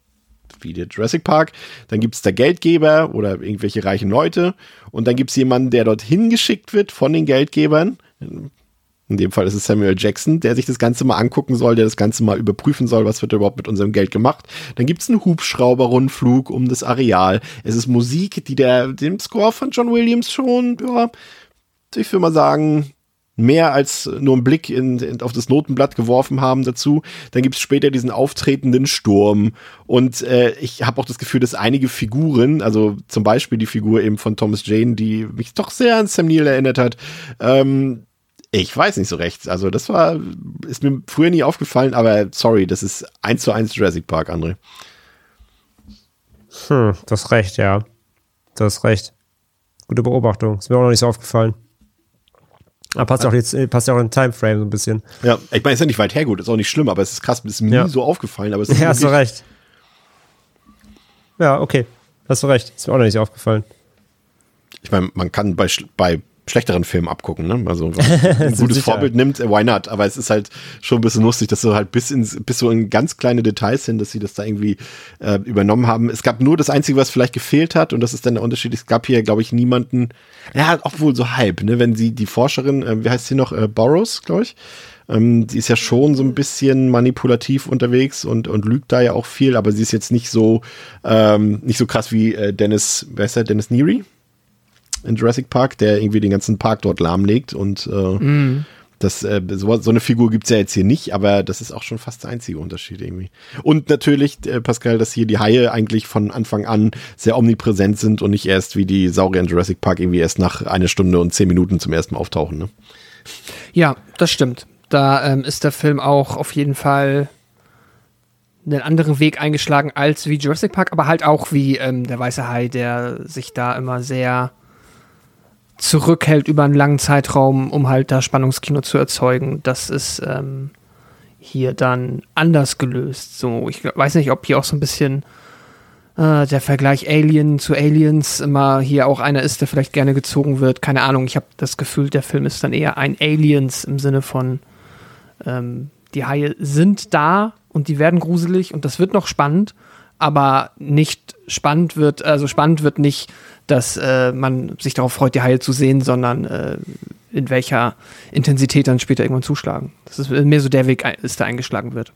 wie der Jurassic Park, dann gibt es da Geldgeber oder irgendwelche reichen Leute und dann gibt es jemanden, der dorthin geschickt wird von den Geldgebern. In dem Fall ist es Samuel Jackson, der sich das Ganze mal angucken soll, der das Ganze mal überprüfen soll, was wird überhaupt mit unserem Geld gemacht. Dann gibt es einen Hubschrauberrundflug um das Areal. Es ist Musik, die der dem Score von John Williams schon, ja, ich würde mal sagen, mehr als nur einen Blick in, in, auf das Notenblatt geworfen haben dazu. Dann gibt es später diesen auftretenden Sturm. Und äh, ich habe auch das Gefühl, dass einige Figuren, also zum Beispiel die Figur eben von Thomas Jane, die mich doch sehr an Sam Neill erinnert hat, ähm, ich weiß nicht so recht. Also das war, ist mir früher nie aufgefallen, aber sorry, das ist eins zu eins Jurassic Park, André. Hm, du hast recht, ja. Du hast recht. Gute Beobachtung. Ist mir auch noch nicht so aufgefallen. Aber passt ja auch, jetzt, passt ja auch in Timeframe so ein bisschen. Ja, ich meine, es ist ja nicht weit hergut, ist auch nicht schlimm, aber es ist krass, es ist mir Ja. nie so aufgefallen, aber es ist Ja, hast du recht. Ja, okay. Hast du recht. Ist mir auch noch nicht aufgefallen. ich meine, man kann bei, bei schlechteren Filmen abgucken. Ne? Also ein gutes sicher. Vorbild nimmt, why not? Aber es ist halt schon ein bisschen lustig, dass so halt bis ins, bis so in ganz kleine Details hin, dass sie das da irgendwie äh, übernommen haben. Es gab nur das Einzige, was vielleicht gefehlt hat, und das ist dann der Unterschied. Es gab hier, glaube ich, niemanden, ja, obwohl so halb, ne? Wenn sie die Forscherin, äh, wie heißt sie noch, äh, Burroughs, glaube ich. Ähm, die ist ja schon so ein bisschen manipulativ unterwegs und, und lügt da ja auch viel, aber sie ist jetzt nicht so, ähm, nicht so krass wie äh, Dennis, wer ist der, Dennis Neary? In Jurassic Park, der irgendwie den ganzen Park dort lahmlegt und äh, das, äh, so, so eine Figur gibt's ja jetzt hier nicht, aber das ist auch schon fast der einzige Unterschied irgendwie. Und natürlich, äh, Pascal, dass hier die Haie eigentlich von Anfang an sehr omnipräsent sind und nicht erst wie die Saurier in Jurassic Park irgendwie erst nach einer Stunde und zehn Minuten zum ersten Mal auftauchen. Ne? Ja, das stimmt. Da ähm, ist der Film auch auf jeden Fall einen anderen Weg eingeschlagen als wie Jurassic Park, aber halt auch wie ähm, der Weiße Hai, der sich da immer sehr zurückhält über einen langen Zeitraum, um halt da Spannungskino zu erzeugen. Das ist ähm, hier dann anders gelöst. So, ich weiß nicht, ob hier auch so ein bisschen äh, der Vergleich Alien zu Aliens immer hier auch einer ist, der vielleicht gerne gezogen wird. Keine Ahnung, ich habe das Gefühl, der Film ist dann eher ein Aliens im Sinne von ähm, die Haie sind da und die werden gruselig und das wird noch spannend, aber nicht spannend wird, also spannend wird nicht, dass äh, man sich darauf freut, die Haie zu sehen, sondern äh, in welcher Intensität dann später irgendwann zuschlagen. Das ist mehr so der Weg, ist, der eingeschlagen wird.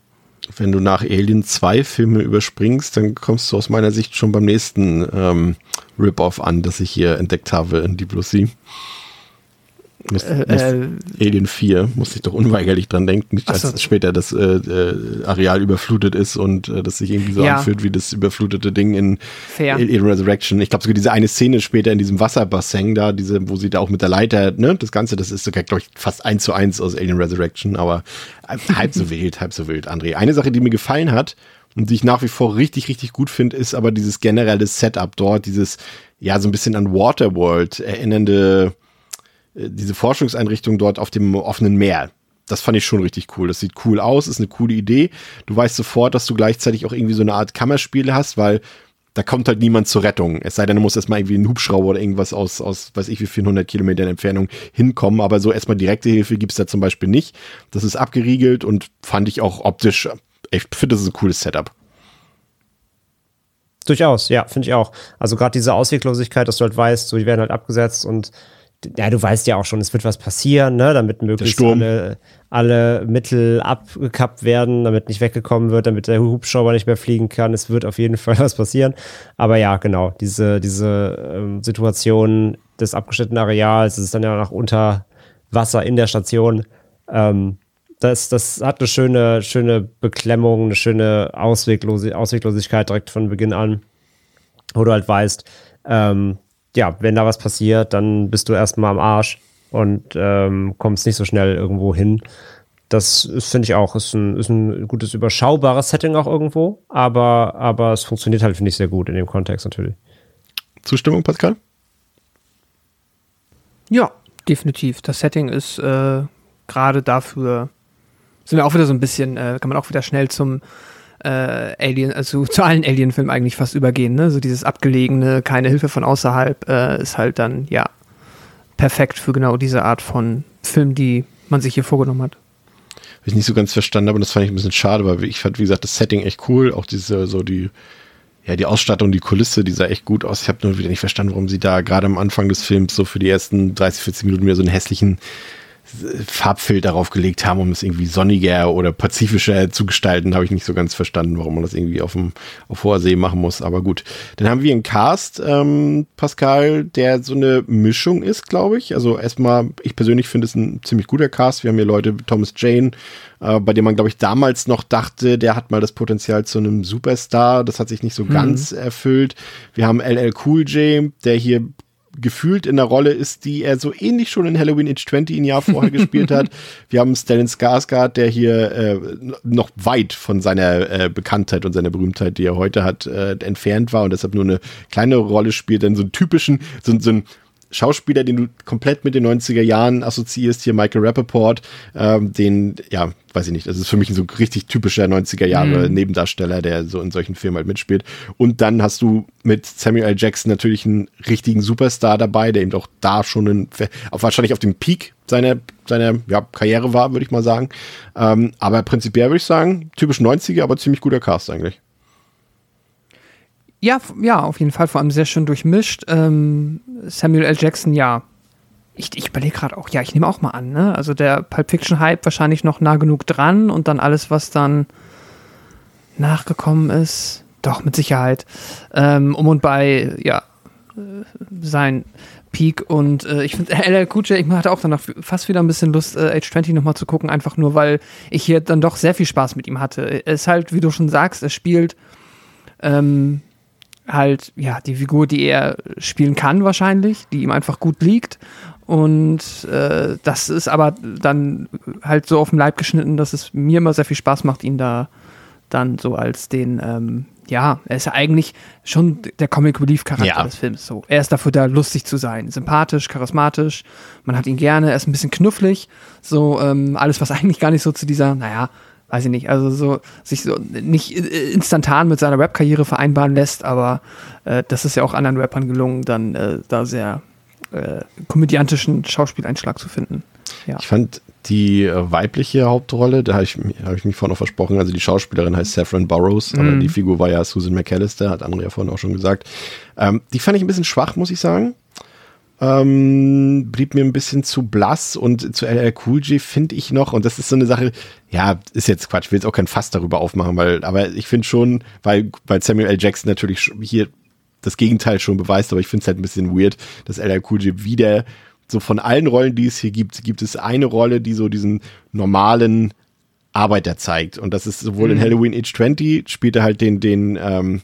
Wenn du nach Alien 2 Filme überspringst, dann kommst du aus meiner Sicht schon beim nächsten ähm, Rip-Off an, das ich hier entdeckt habe in Deep Blue Sea. Muss, Äh, muss, äh, Alien 4, musste ich doch unweigerlich dran denken, als so. später das äh, äh, Areal überflutet ist und äh, das sich irgendwie so Ja. anfühlt wie das überflutete Ding in Fair. Alien Resurrection. Ich glaube sogar diese eine Szene später in diesem Wasserbassin da, diese, wo sie da auch mit der Leiter, ne, das Ganze, das ist sogar, glaube ich, fast eins zu eins aus Alien Resurrection, aber äh, halb so wild, halb so wild, André. Eine Sache, die mir gefallen hat und die ich nach wie vor richtig, richtig gut finde, ist aber dieses generelle Setup dort, dieses, ja, so ein bisschen an Waterworld erinnernde, diese Forschungseinrichtung dort auf dem offenen Meer. Das fand ich schon richtig cool. Das sieht cool aus, ist eine coole Idee. Du weißt sofort, dass du gleichzeitig auch irgendwie so eine Art Kammerspiel hast, weil da kommt halt niemand zur Rettung. Es sei denn, du musst erstmal irgendwie einen Hubschrauber oder irgendwas aus, aus weiß ich wie viel 100 Kilometern Entfernung hinkommen. Aber so erstmal direkte Hilfe gibt's da zum Beispiel nicht. Das ist abgeriegelt und fand ich auch optisch, ich finde, das ist ein cooles Setup. Durchaus, ja, finde ich auch. Also gerade diese Ausweglosigkeit, dass du halt weißt, so die werden halt abgesetzt und ja, du weißt ja auch schon, es wird was passieren, ne, damit möglichst alle, alle Mittel abgekappt werden, damit nicht weggekommen wird, damit der Hubschrauber nicht mehr fliegen kann. Es wird auf jeden Fall was passieren. Aber ja, genau, diese, diese ähm, Situation des abgeschnittenen Areals, es ist dann ja noch unter Wasser in der Station. Ähm, das, das hat eine schöne, schöne Beklemmung, eine schöne Ausweglosi Ausweglosigkeit direkt von Beginn an, wo du halt weißt, ähm, ja, wenn da was passiert, dann bist du erstmal am Arsch und ähm, kommst nicht so schnell irgendwo hin. Das ist, finde ich auch, ist ein, ist ein gutes, überschaubares Setting auch irgendwo, aber, aber es funktioniert halt, finde ich, sehr gut in dem Kontext natürlich. Zustimmung, Pascal? Ja, definitiv. Das Setting ist äh, gerade dafür, sind wir auch wieder so ein bisschen, äh, kann man auch wieder schnell zum äh, Alien, also zu allen Alien-Filmen eigentlich fast übergehen, ne? So dieses abgelegene, keine Hilfe von außerhalb, äh, ist halt dann, ja, perfekt für genau diese Art von Film, die man sich hier vorgenommen hat. Hab ich nicht so ganz verstanden, aber das fand ich ein bisschen schade, weil ich fand, wie gesagt, das Setting echt cool. Auch diese, so die, ja, die Ausstattung, die Kulisse, die sah echt gut aus. Ich habe nur wieder nicht verstanden, warum sie da gerade am Anfang des Films so für die ersten 30, 40 Minuten wieder so einen hässlichen Farbfilter darauf gelegt haben, um es irgendwie sonniger oder pazifischer zu gestalten, habe ich nicht so ganz verstanden, warum man das irgendwie auf dem auf hoher See machen muss. Aber gut, dann haben wir einen Cast, ähm, Pascal, der so eine Mischung ist, glaube ich. Also erstmal, ich persönlich finde es ein ziemlich guter Cast. Wir haben hier Leute wie Thomas Jane, äh, bei dem man, glaube ich, damals noch dachte, der hat mal das Potenzial zu einem Superstar. Das hat sich nicht so ganz erfüllt. Wir haben LL Cool J, der hier gefühlt in der Rolle ist, die er so ähnlich schon in Halloween Age 20 ein Jahr vorher gespielt hat. Wir haben Stellan Skarsgård, der hier äh, noch weit von seiner äh, Bekanntheit und seiner Berühmtheit, die er heute hat, äh, entfernt war und deshalb nur eine kleine Rolle spielt, dann so einen typischen, so, so ein Schauspieler, den du komplett mit den 90er Jahren assoziierst, hier Michael Rappaport, ähm, den, ja, weiß ich nicht, das ist für mich ein so richtig typischer 90er Jahre mhm. Nebendarsteller, der so in solchen Filmen halt mitspielt. Und dann hast du mit Samuel L. Jackson natürlich einen richtigen Superstar dabei, der eben auch da schon ein, auf, wahrscheinlich auf dem Peak seiner, seiner ja, Karriere war, würde ich mal sagen. Ähm, aber prinzipiell würde ich sagen, typisch 90er, aber ziemlich guter Cast eigentlich. Ja, ja, auf jeden Fall, vor allem sehr schön durchmischt. Ähm, Samuel L. Jackson, ja. Ich, ich überlege gerade auch, ja, ich nehme auch mal an, ne? Also der Pulp Fiction-Hype wahrscheinlich noch nah genug dran und dann alles, was dann nachgekommen ist, doch, mit Sicherheit. Ähm, um und bei, ja, äh, sein Peak und äh, ich finde LL Cool ich hatte auch danach fast wieder ein bisschen Lust, äh, Age 20 nochmal zu gucken, einfach nur, weil ich hier dann doch sehr viel Spaß mit ihm hatte. Er ist halt, wie du schon sagst, er spielt ähm, halt, ja, die Figur, die er spielen kann wahrscheinlich, die ihm einfach gut liegt. Und äh, das ist aber dann halt so auf den Leib geschnitten, dass es mir immer sehr viel Spaß macht, ihn da dann so als den, ähm, ja, er ist ja eigentlich schon der Comic Relief Charakter ja. des Films. So, er ist dafür da, lustig zu sein, sympathisch, charismatisch. Man hat ihn gerne, er ist ein bisschen knufflig. So ähm, alles, was eigentlich gar nicht so zu dieser, naja, weiß ich nicht, also so sich so nicht instantan mit seiner Rap-Karriere vereinbaren lässt, aber äh, das ist ja auch anderen Rappern gelungen, dann äh, da sehr äh, komödiantischen Schauspieleinschlag zu finden. Ja. Ich fand die äh, weibliche Hauptrolle, da habe ich, hab ich mich vorhin noch versprochen, also die Schauspielerin heißt Saffron Burrows, mhm. aber die Figur war ja Susan McAllister, hat Andrea vorhin auch schon gesagt. Ähm, die fand ich ein bisschen schwach, muss ich sagen. Ähm, blieb mir ein bisschen zu blass und zu LL Cool J finde ich noch, und das ist so eine Sache, ja, ist jetzt Quatsch, ich will jetzt auch kein Fass darüber aufmachen, weil, aber ich finde schon, weil, weil Samuel L. Jackson natürlich hier das Gegenteil schon beweist, aber ich finde es halt ein bisschen weird, dass LL Cool J wieder so von allen Rollen, die es hier gibt, gibt es eine Rolle, die so diesen normalen Arbeiter zeigt. Und das ist sowohl mhm. in Halloween Age 20 spielt er halt den, den, ähm,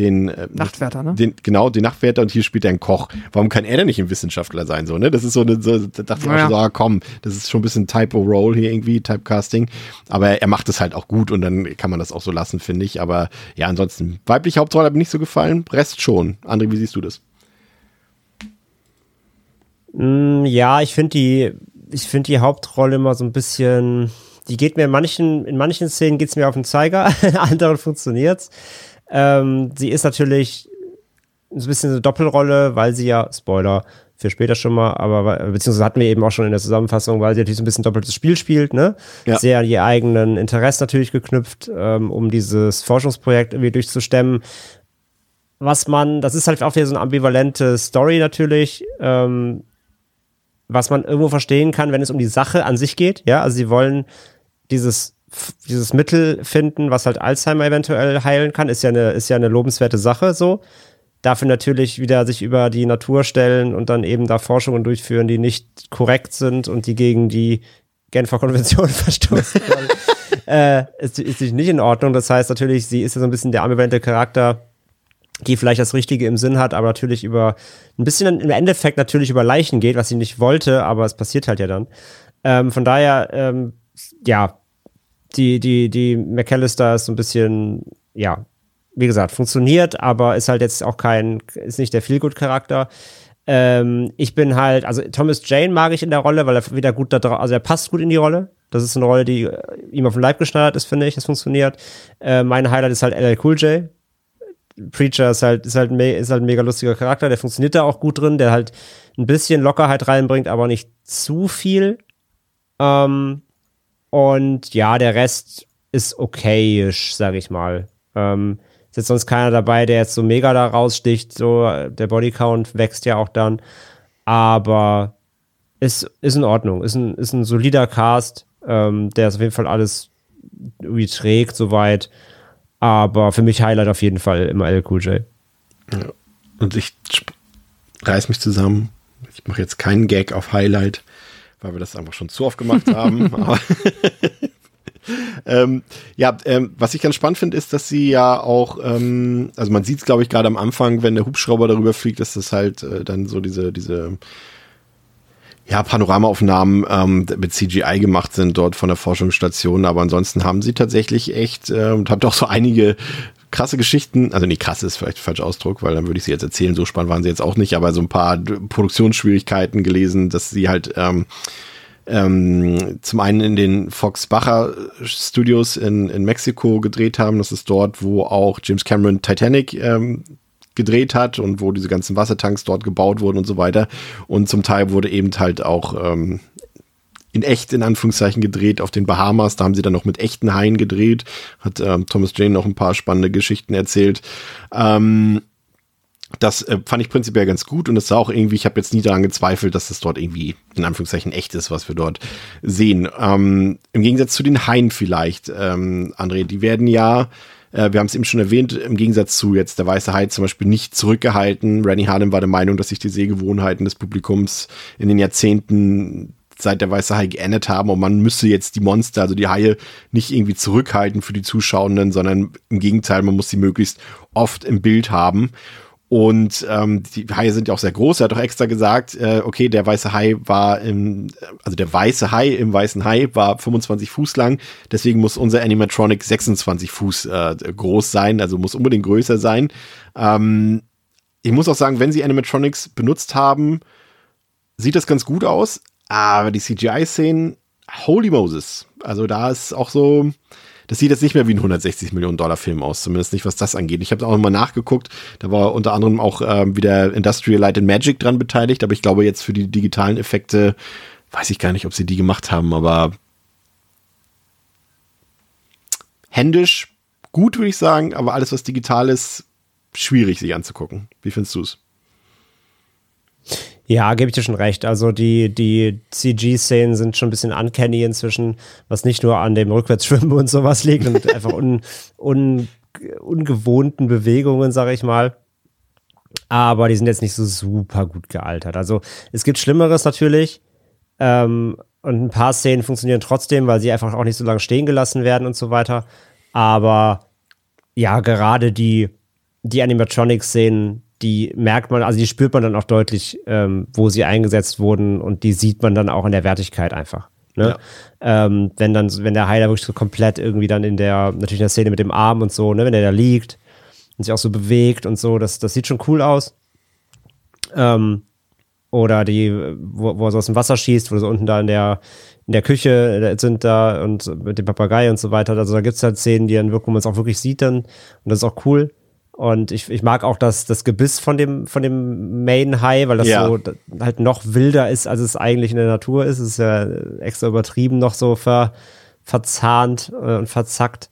den äh, Nachtwärter, ne? Den, genau, den Nachtwärter und hier spielt er einen Koch. Warum kann er denn nicht ein Wissenschaftler sein? So, ne? Das ist so eine, so, da dachte ich auch so, ah, komm, das ist schon ein bisschen Type of Role hier irgendwie, Typecasting. Aber er macht es halt auch gut und dann kann man das auch so lassen, finde ich. Aber ja, ansonsten, weibliche Hauptrolle hat mir nicht so gefallen, Rest schon. André, wie siehst du das? Mm, ja, ich finde die, ich finde die Hauptrolle immer so ein bisschen, die geht mir in manchen, in manchen Szenen geht's mir auf den Zeiger, in anderen funktioniert's. Ähm, sie ist natürlich ein bisschen eine Doppelrolle, weil sie ja, Spoiler, für später schon mal, aber beziehungsweise hatten wir eben auch schon in der Zusammenfassung, weil sie natürlich so ein bisschen doppeltes Spiel spielt, ne? Ja. Sehr an die eigenen Interessen natürlich geknüpft, ähm, um dieses Forschungsprojekt irgendwie durchzustemmen. Was man, das ist halt auch wieder so eine ambivalente Story natürlich, ähm, was man irgendwo verstehen kann, wenn es um die Sache an sich geht, ja, also sie wollen dieses dieses Mittel finden, was halt Alzheimer eventuell heilen kann, ist ja eine, ist ja eine lobenswerte Sache so. Dafür natürlich wieder sich über die Natur stellen und dann eben da Forschungen durchführen, die nicht korrekt sind und die gegen die Genfer Konvention verstoßen. äh, ist, ist nicht in Ordnung. Das heißt natürlich, sie ist ja so ein bisschen der ambivalente Charakter, die vielleicht das Richtige im Sinn hat, aber natürlich über ein bisschen im Endeffekt natürlich über Leichen geht, was sie nicht wollte, aber es passiert halt ja dann. Ähm, von daher, ähm, ja, die, die, die McAllister ist so ein bisschen, ja, wie gesagt, funktioniert, aber ist halt jetzt auch kein, ist nicht der Feelgood-Charakter. Ähm, ich bin halt, also Thomas Jane mag ich in der Rolle, weil er wieder gut da drauf, also er passt gut in die Rolle. Das ist eine Rolle, die äh, ihm auf den Leib geschneidert ist, finde ich, das funktioniert. Äh, mein Highlight ist halt LL Cool J. Preacher ist halt, ist halt, ist halt ein mega lustiger Charakter, der funktioniert da auch gut drin, der halt ein bisschen Lockerheit reinbringt, aber nicht zu viel. Ähm, und ja, der Rest ist okayisch, sag ich mal. Ähm, ist jetzt sonst keiner dabei, der jetzt so mega da raussticht. So, der Bodycount wächst ja auch dann. Aber ist, ist in Ordnung. Ist ein, ist ein solider Cast, ähm, der ist auf jeden Fall alles irgendwie trägt, soweit. Aber für mich Highlight auf jeden Fall immer LQJ. Ja. Und ich reiß mich zusammen. Ich mache jetzt keinen Gag auf Highlight weil wir das einfach schon zu oft gemacht haben. ähm, ja, ähm, was ich ganz spannend finde, ist, dass sie ja auch, ähm, also man sieht es, glaube ich, gerade am Anfang, wenn der Hubschrauber darüber fliegt, dass das halt äh, dann so diese, diese ja, Panoramaaufnahmen ähm, mit CGI gemacht sind dort von der Forschungsstation, aber ansonsten haben sie tatsächlich echt, äh, und habt auch so einige krasse Geschichten, also nicht krass ist vielleicht falsch Ausdruck, weil dann würde ich sie jetzt erzählen, so spannend waren sie jetzt auch nicht, aber so ein paar Produktionsschwierigkeiten gelesen, dass sie halt ähm, ähm, zum einen in den Fox Bacher Studios in, in Mexiko gedreht haben. Das ist dort, wo auch James Cameron Titanic ähm, gedreht hat und wo diese ganzen Wassertanks dort gebaut wurden und so weiter. Und zum Teil wurde eben halt auch ähm, in echt in Anführungszeichen gedreht auf den Bahamas. Da haben sie dann noch mit echten Haien gedreht. Hat ähm, Thomas Jane noch ein paar spannende Geschichten erzählt. Ähm, das äh, fand ich prinzipiell ganz gut und es sah auch irgendwie, ich habe jetzt nie daran gezweifelt, dass das dort irgendwie in Anführungszeichen echt ist, was wir dort sehen. Ähm, Im Gegensatz zu den Haien vielleicht, ähm, André, die werden ja, äh, wir haben es eben schon erwähnt, im Gegensatz zu jetzt der Weiße Hai zum Beispiel nicht zurückgehalten. Randy Harlem war der Meinung, dass sich die Sehgewohnheiten des Publikums in den Jahrzehnten seit der Weiße Hai geändert haben und man müsse jetzt die Monster, also die Haie, nicht irgendwie zurückhalten für die Zuschauenden, sondern im Gegenteil, man muss sie möglichst oft im Bild haben. Und ähm, die Haie sind ja auch sehr groß. Er hat doch extra gesagt, äh, okay, der weiße Hai war im, also der weiße Hai im weißen Hai war 25 Fuß lang. Deswegen muss unser Animatronic 26 Fuß äh, groß sein, also muss unbedingt größer sein. Ähm, ich muss auch sagen, wenn sie Animatronics benutzt haben, sieht das ganz gut aus. Aber die CGI-Szenen, holy Moses. Also da ist auch so, das sieht jetzt nicht mehr wie ein 160 Millionen Dollar Film aus, zumindest nicht, was das angeht. Ich habe auch nochmal nachgeguckt, da war unter anderem auch ähm, wieder Industrial Light and Magic dran beteiligt, aber ich glaube jetzt für die digitalen Effekte, weiß ich gar nicht, ob sie die gemacht haben, aber händisch gut, würde ich sagen, aber alles, was digital ist, schwierig sich anzugucken. Wie findest du es? Ja, gebe ich dir schon recht. Also die, die CG-Szenen sind schon ein bisschen uncanny inzwischen, was nicht nur an dem Rückwärtsschwimmen und sowas liegt und einfach un, un, ungewohnten Bewegungen, sage ich mal. Aber die sind jetzt nicht so super gut gealtert. Also es gibt Schlimmeres natürlich. Ähm, und ein paar Szenen funktionieren trotzdem, weil sie einfach auch nicht so lange stehen gelassen werden und so weiter. Aber ja, gerade die, die Animatronic-Szenen, die merkt man, also die spürt man dann auch deutlich, ähm, wo sie eingesetzt wurden und die sieht man dann auch in der Wertigkeit einfach. Ne? Ja. Ähm, wenn dann, wenn der Heiler wirklich so komplett irgendwie dann in der, natürlich in der Szene mit dem Arm und so, ne, wenn der da liegt und sich auch so bewegt und so, das, das sieht schon cool aus. Ähm, oder die, wo, wo er so aus dem Wasser schießt, wo sie so unten da in der, in der Küche sind da und mit dem Papagei und so weiter. Also da gibt es halt Szenen, die dann wirklich, wo man es auch wirklich sieht dann. Und das ist auch cool. Und ich, ich mag auch das, das Gebiss von dem, von dem Main High, weil das ja. so halt noch wilder ist, als es eigentlich in der Natur ist. Es ist ja extra übertrieben noch so ver, verzahnt äh, und verzackt.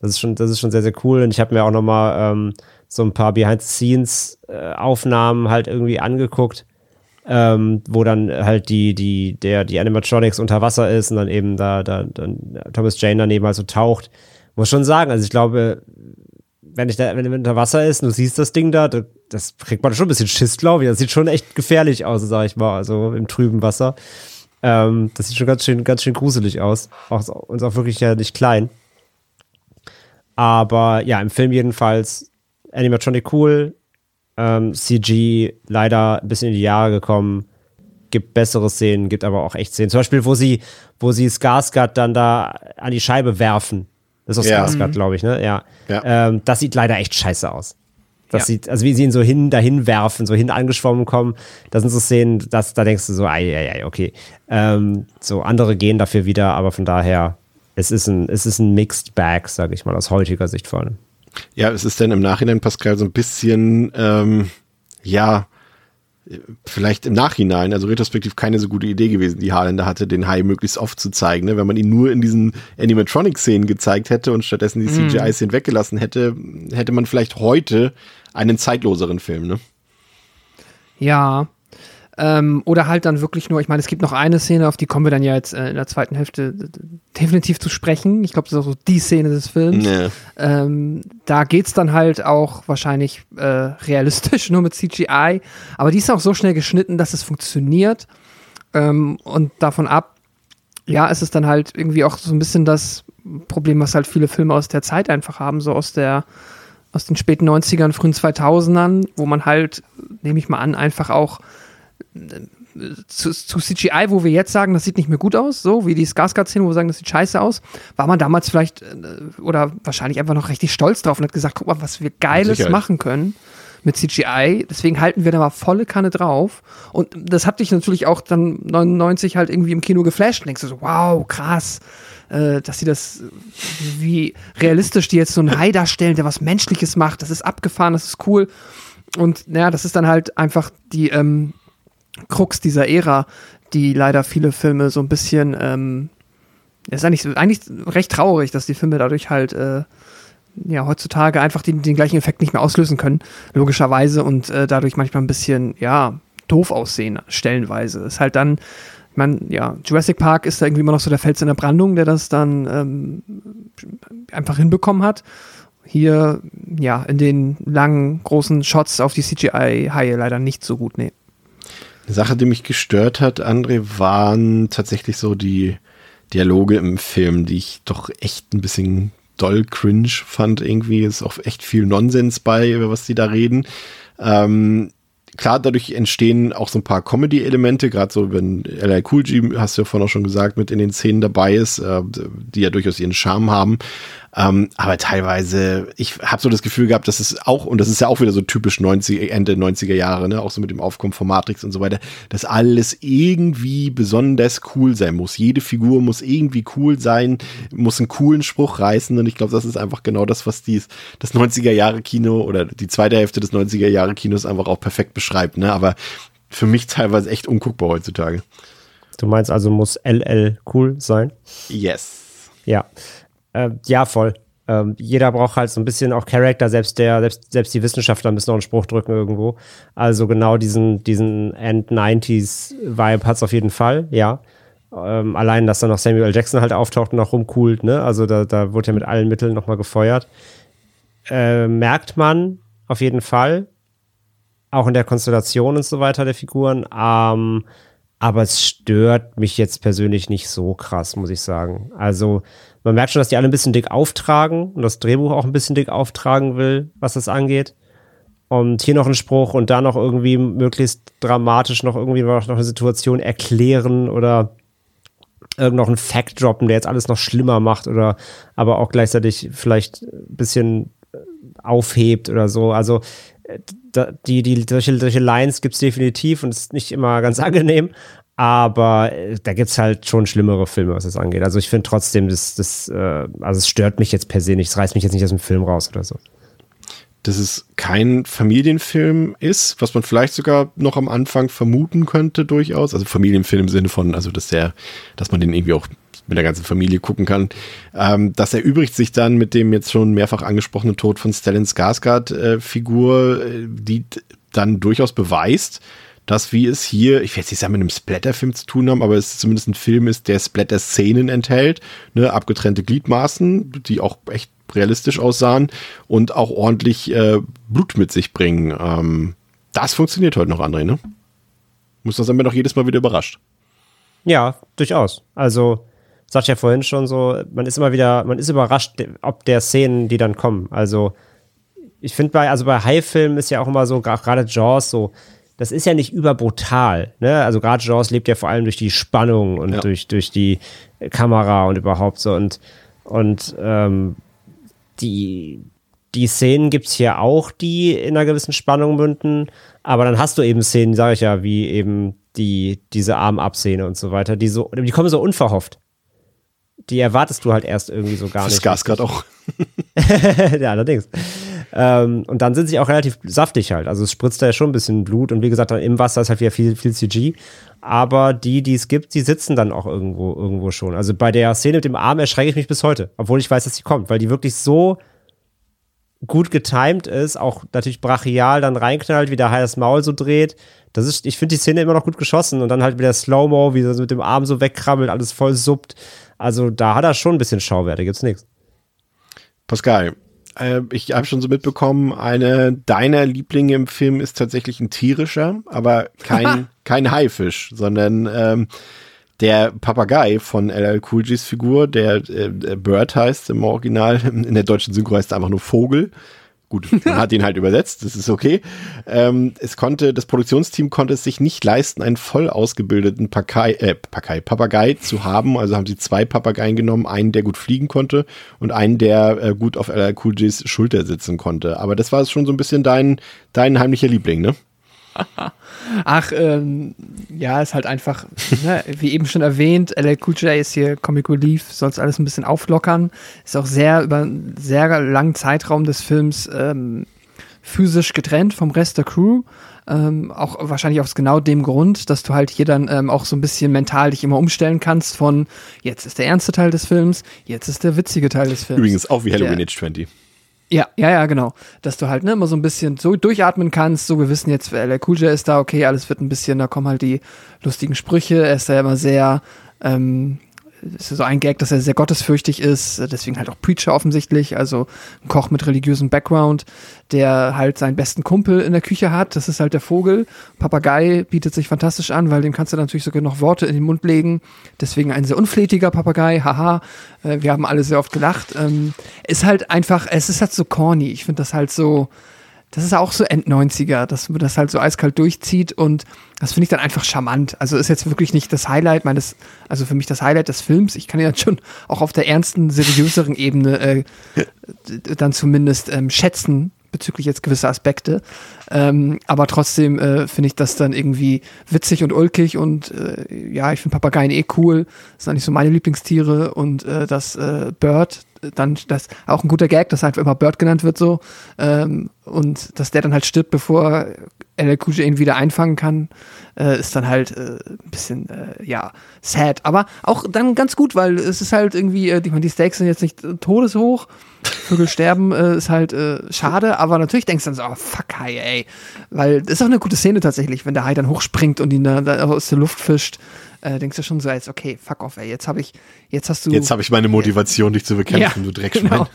Das ist schon, das ist schon sehr, sehr cool. Und ich habe mir auch noch mal ähm, so ein paar Behind-the-Scenes-Aufnahmen halt irgendwie angeguckt, ähm, wo dann halt die, die, der, die Animatronics unter Wasser ist und dann eben da, da, dann Thomas Jane daneben halt so taucht. Muss schon sagen, also ich glaube, wenn ich da, wenn unter Wasser ist und du siehst das Ding da, das kriegt man schon ein bisschen Schiss, glaube ich. Das sieht schon echt gefährlich aus, sag ich mal, also im trüben Wasser. Ähm, das sieht schon ganz schön, ganz schön gruselig aus. Auch, und auch wirklich ja nicht klein. Aber ja, im Film jedenfalls Animatronic cool, ähm, CG leider ein bisschen in die Jahre gekommen. Gibt bessere Szenen, gibt aber auch echt Szenen. Zum Beispiel, wo sie, wo sie Skarsgård dann da an die Scheibe werfen das ist aus ja. Skarsgård, glaube ich, ne? Ja. ja. Ähm, das sieht leider echt scheiße aus. Das ja. sieht, also wie sie ihn so hin, dahin werfen, so hin angeschwommen kommen, da sind so Szenen, dass, da denkst du so, ei, ei, ei, okay. Ähm, so andere gehen dafür wieder, aber von daher, es ist ein, es ist ein Mixed Bag, sage ich mal, aus heutiger Sicht vor allem. Ja, es ist denn im Nachhinein, Pascal, so ein bisschen, ähm, ja, vielleicht im Nachhinein, also retrospektiv keine so gute Idee gewesen, die Haaländer hatte, den Hai möglichst oft zu zeigen. Ne? Wenn man ihn nur in diesen Animatronic-Szenen gezeigt hätte und stattdessen die mhm. CGI-Szenen weggelassen hätte, hätte man vielleicht heute einen zeitloseren Film. Ne? Ja, ähm, oder halt dann wirklich nur, ich meine, es gibt noch eine Szene, auf die kommen wir dann ja jetzt äh, in der zweiten Hälfte definitiv zu sprechen. Ich glaube, das ist auch so die Szene des Films. Nee. Ähm, da geht's dann halt auch wahrscheinlich äh, realistisch, nur mit CGI. Aber die ist auch so schnell geschnitten, dass es funktioniert. Ähm, und davon ab, ja, ist es dann halt irgendwie auch so ein bisschen das Problem, was halt viele Filme aus der Zeit einfach haben, so aus der aus den späten 90ern, frühen 2000ern, wo man halt, nehme ich mal an, einfach auch zu, zu CGI, wo wir jetzt sagen, das sieht nicht mehr gut aus, so wie die Skarsgård-Szene, wo wir sagen, das sieht scheiße aus, war man damals vielleicht äh, oder wahrscheinlich einfach noch richtig stolz drauf und hat gesagt, guck mal, was wir Geiles machen können mit CGI. Deswegen halten wir da mal volle Kanne drauf. Und das hat dich natürlich auch dann 99 halt irgendwie im Kino geflasht. Und denkst du so, wow, krass, äh, dass sie das, wie realistisch die jetzt so einen Hai darstellen, der was Menschliches macht. Das ist abgefahren, das ist cool. Und naja, das ist dann halt einfach die ähm, Krux dieser Ära, die leider viele Filme so ein bisschen, ähm, ist eigentlich, eigentlich recht traurig, dass die Filme dadurch halt äh, ja heutzutage einfach den, den gleichen Effekt nicht mehr auslösen können, logischerweise, und äh, dadurch manchmal ein bisschen, ja, doof aussehen, stellenweise. Ist halt dann, ich meine, ja, Jurassic Park ist da irgendwie immer noch so der Fels in der Brandung, der das dann ähm, einfach hinbekommen hat. Hier, ja, in den langen, großen Shots auf die CGI-Haie leider nicht so gut, nee. Eine Sache, die mich gestört hat, André, waren tatsächlich so die Dialoge im Film, die ich doch echt ein bisschen doll cringe fand irgendwie. Ist auch echt viel Nonsens bei, über was die da reden. Ähm, klar, dadurch entstehen auch so ein paar Comedy-Elemente, gerade so, wenn L.I. Cool G, hast du ja vorhin auch schon gesagt, mit in den Szenen dabei ist, äh, die ja durchaus ihren Charme haben. Ähm, aber teilweise, ich habe so das Gefühl gehabt, dass es auch, und das ist ja auch wieder so typisch 90, Ende 90er Jahre, ne, auch so mit dem Aufkommen von Matrix und so weiter, dass alles irgendwie besonders cool sein muss. Jede Figur muss irgendwie cool sein, muss einen coolen Spruch reißen und ich glaube, das ist einfach genau das, was dies, das 90er Jahre Kino oder die zweite Hälfte des 90er Jahre Kinos einfach auch perfekt beschreibt, ne, aber für mich teilweise echt unguckbar heutzutage. Du meinst also, muss LL cool sein? Yes. Ja. Äh, ja, voll. Ähm, jeder braucht halt so ein bisschen auch Charakter, selbst der, selbst, selbst die Wissenschaftler müssen noch einen Spruch drücken irgendwo. Also genau diesen, diesen End-90s-Vibe hat es auf jeden Fall, ja. Ähm, allein, dass dann noch Samuel. Jackson halt auftaucht und noch rumcoolt, ne? Also da, da wurde ja mit allen Mitteln nochmal gefeuert. Äh, merkt man auf jeden Fall. Auch in der Konstellation und so weiter der Figuren. Ähm, aber es stört mich jetzt persönlich nicht so krass, muss ich sagen. Also man merkt schon, dass die alle ein bisschen dick auftragen und das Drehbuch auch ein bisschen dick auftragen will, was das angeht. Und hier noch ein Spruch und da noch irgendwie möglichst dramatisch noch irgendwie noch eine Situation erklären oder noch einen Fact droppen, der jetzt alles noch schlimmer macht oder aber auch gleichzeitig vielleicht ein bisschen aufhebt oder so. Also die, die, solche, solche Lines gibt es definitiv und es ist nicht immer ganz angenehm, aber äh, da gibt es halt schon schlimmere Filme, was das angeht. Also ich finde trotzdem, das, das, äh, also es stört mich jetzt per se nicht, es reißt mich jetzt nicht aus dem Film raus oder so. Dass es kein Familienfilm ist, was man vielleicht sogar noch am Anfang vermuten könnte, durchaus. Also Familienfilm im Sinne von, also dass der, dass man den irgendwie auch mit der ganzen Familie gucken kann. Ähm, das erübrigt sich dann mit dem jetzt schon mehrfach angesprochenen Tod von Stellan Skarsgård-Figur, äh, äh, die dann durchaus beweist, dass wie es hier, ich will jetzt nicht sagen, mit einem Splatter-Film zu tun haben, aber es zumindest ein Film ist, der Splatter-Szenen enthält, ne, abgetrennte Gliedmaßen, die auch echt realistisch aussahen und auch ordentlich äh, Blut mit sich bringen. Ähm, das funktioniert heute noch, André, ne? Muss das dann doch jedes Mal wieder überrascht. Ja, durchaus. Also, sagt ja vorhin schon so, man ist immer wieder, man ist überrascht, ob der Szenen, die dann kommen. Also, ich finde bei, also bei High-Filmen ist ja auch immer so, gerade Jaws so, das ist ja nicht überbrutal. Ne? Also gerade Jaws lebt ja vor allem durch die Spannung und ja. durch, durch die Kamera und überhaupt so. Und, und ähm, die, die Szenen gibt es hier auch, die in einer gewissen Spannung münden. Aber dann hast du eben Szenen, sage ich ja, wie eben die, diese Arm-Up-Szene und so weiter, die so, die kommen so unverhofft. Die erwartest du halt erst irgendwie so gar das nicht. Das Gas gerade auch. ja, allerdings. Ähm, und dann sind sie auch relativ saftig halt. Also es spritzt da ja schon ein bisschen Blut und wie gesagt, im Wasser ist halt wieder viel, viel CG. Aber die, die es gibt, die sitzen dann auch irgendwo, irgendwo schon. Also bei der Szene mit dem Arm erschrecke ich mich bis heute, obwohl ich weiß, dass sie kommt, weil die wirklich so gut getimed ist, auch natürlich brachial dann reinknallt, wie der Hai das Maul so dreht. Das ist, ich finde die Szene immer noch gut geschossen und dann halt wieder Slow-Mo, wie er mit dem Arm so wegkrabbelt, alles voll suppt. Also da hat er schon ein bisschen Schauwerte, gibt's nichts. Pascal, äh, ich habe schon so mitbekommen, eine deiner Lieblinge im Film ist tatsächlich ein tierischer, aber kein, kein Haifisch, sondern ähm, der Papagei von LL Cool G's Figur, der äh, Bird heißt im Original, in der deutschen Synchro heißt er einfach nur Vogel. Gut, man hat ihn halt übersetzt, das ist okay. Ähm, es konnte, das Produktionsteam konnte es sich nicht leisten, einen voll ausgebildeten Pakai, äh, Pakai, Papagei zu haben. Also haben sie zwei Papageien genommen, einen, der gut fliegen konnte und einen, der äh, gut auf LL Cool J's Schulter sitzen konnte. Aber das war schon so ein bisschen dein, dein heimlicher Liebling, ne? Ach, ähm, ja, ist halt einfach, ne, wie eben schon erwähnt, LL Cool J ist hier Comic Relief, soll es alles ein bisschen auflockern. Ist auch sehr über einen sehr langen Zeitraum des Films ähm, physisch getrennt vom Rest der Crew. Ähm, auch wahrscheinlich aus genau dem Grund, dass du halt hier dann ähm, auch so ein bisschen mental dich immer umstellen kannst von jetzt ist der ernste Teil des Films, jetzt ist der witzige Teil des Films. Übrigens auch wie Halloween Der- Age 20. Ja, ja, ja, genau. Dass du halt ne, immer so ein bisschen so durchatmen kannst. So, wir wissen jetzt, LL Cool J ist da, okay, alles wird ein bisschen, da kommen halt die lustigen Sprüche. Er ist da immer sehr, ähm, ist so ein Gag, dass er sehr gottesfürchtig ist. Deswegen halt auch Preacher offensichtlich. Also ein Koch mit religiösem Background, der halt seinen besten Kumpel in der Küche hat. Das ist halt der Vogel. Papagei bietet sich fantastisch an, weil dem kannst du natürlich sogar noch Worte in den Mund legen. Deswegen ein sehr unflätiger Papagei. Haha. Äh, wir haben alle sehr oft gelacht. Ähm, ist halt einfach, es ist halt so corny. Ich finde das halt so, das ist auch so End-90er, dass man das halt so eiskalt durchzieht und das finde ich dann einfach charmant. Also ist jetzt wirklich nicht das Highlight meines, also für mich das Highlight des Films. Ich kann ja schon auch auf der ernsten, seriöseren Ebene äh, dann zumindest ähm, schätzen bezüglich jetzt gewisser Aspekte. Ähm, aber trotzdem äh, finde ich das dann irgendwie witzig und ulkig und äh, ja, ich finde Papageien eh cool. Das sind eigentlich so meine Lieblingstiere und äh, das äh, Bird, dann das auch ein guter Gag, dass halt immer Bird genannt wird so ähm, und dass der dann halt stirbt, bevor LL ihn wieder einfangen kann, äh, ist dann halt äh, ein bisschen äh, ja sad, aber auch dann ganz gut, weil es ist halt irgendwie, äh, die, die Stakes sind jetzt nicht todeshoch, Vögel sterben äh, ist halt äh, schade, aber natürlich denkst du dann so, oh, fuck Hai, ey, weil das ist auch eine gute Szene tatsächlich, wenn der Hai dann hochspringt und ihn da, da aus der Luft fischt, äh, denkst du schon so, als okay, fuck off, ey, jetzt habe ich, jetzt hast du Jetzt habe ich meine Motivation, dich zu bekämpfen, du Dreckschwein. Genau.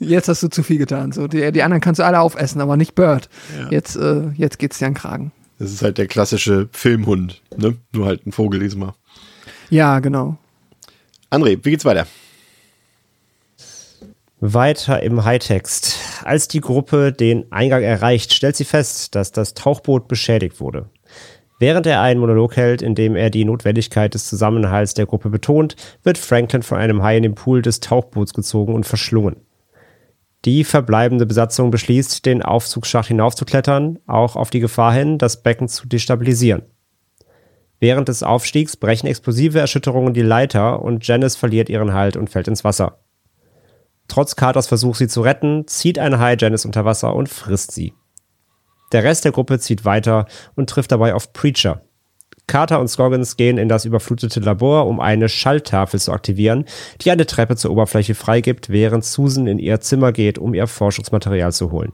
Jetzt hast du zu viel getan. So, die, die anderen kannst du alle aufessen, aber nicht Bird. Jetzt, äh, jetzt geht's dir an den Kragen. Das ist halt der klassische Filmhund, ne? Nur halt ein Vogel diesmal. Ja, genau. André, wie geht's weiter? Weiter im Hightext. Als die Gruppe den Eingang erreicht, stellt sie fest, dass das Tauchboot beschädigt wurde. Während er einen Monolog hält, in dem er die Notwendigkeit des Zusammenhalts der Gruppe betont, wird Franklin von einem Hai in den Pool des Tauchboots gezogen und verschlungen. Die verbleibende Besatzung beschließt, den Aufzugsschacht hinaufzuklettern, auch auf die Gefahr hin, das Becken zu destabilisieren. Während des Aufstiegs brechen explosive Erschütterungen die Leiter und Janice verliert ihren Halt und fällt ins Wasser. Trotz Carters Versuch, sie zu retten, zieht ein Hai Janice unter Wasser und frisst sie. Der Rest der Gruppe zieht weiter und trifft dabei auf Preacher. Carter und Scoggins gehen in das überflutete Labor, um eine Schalltafel zu aktivieren, die eine Treppe zur Oberfläche freigibt, während Susan in ihr Zimmer geht, um ihr Forschungsmaterial zu holen.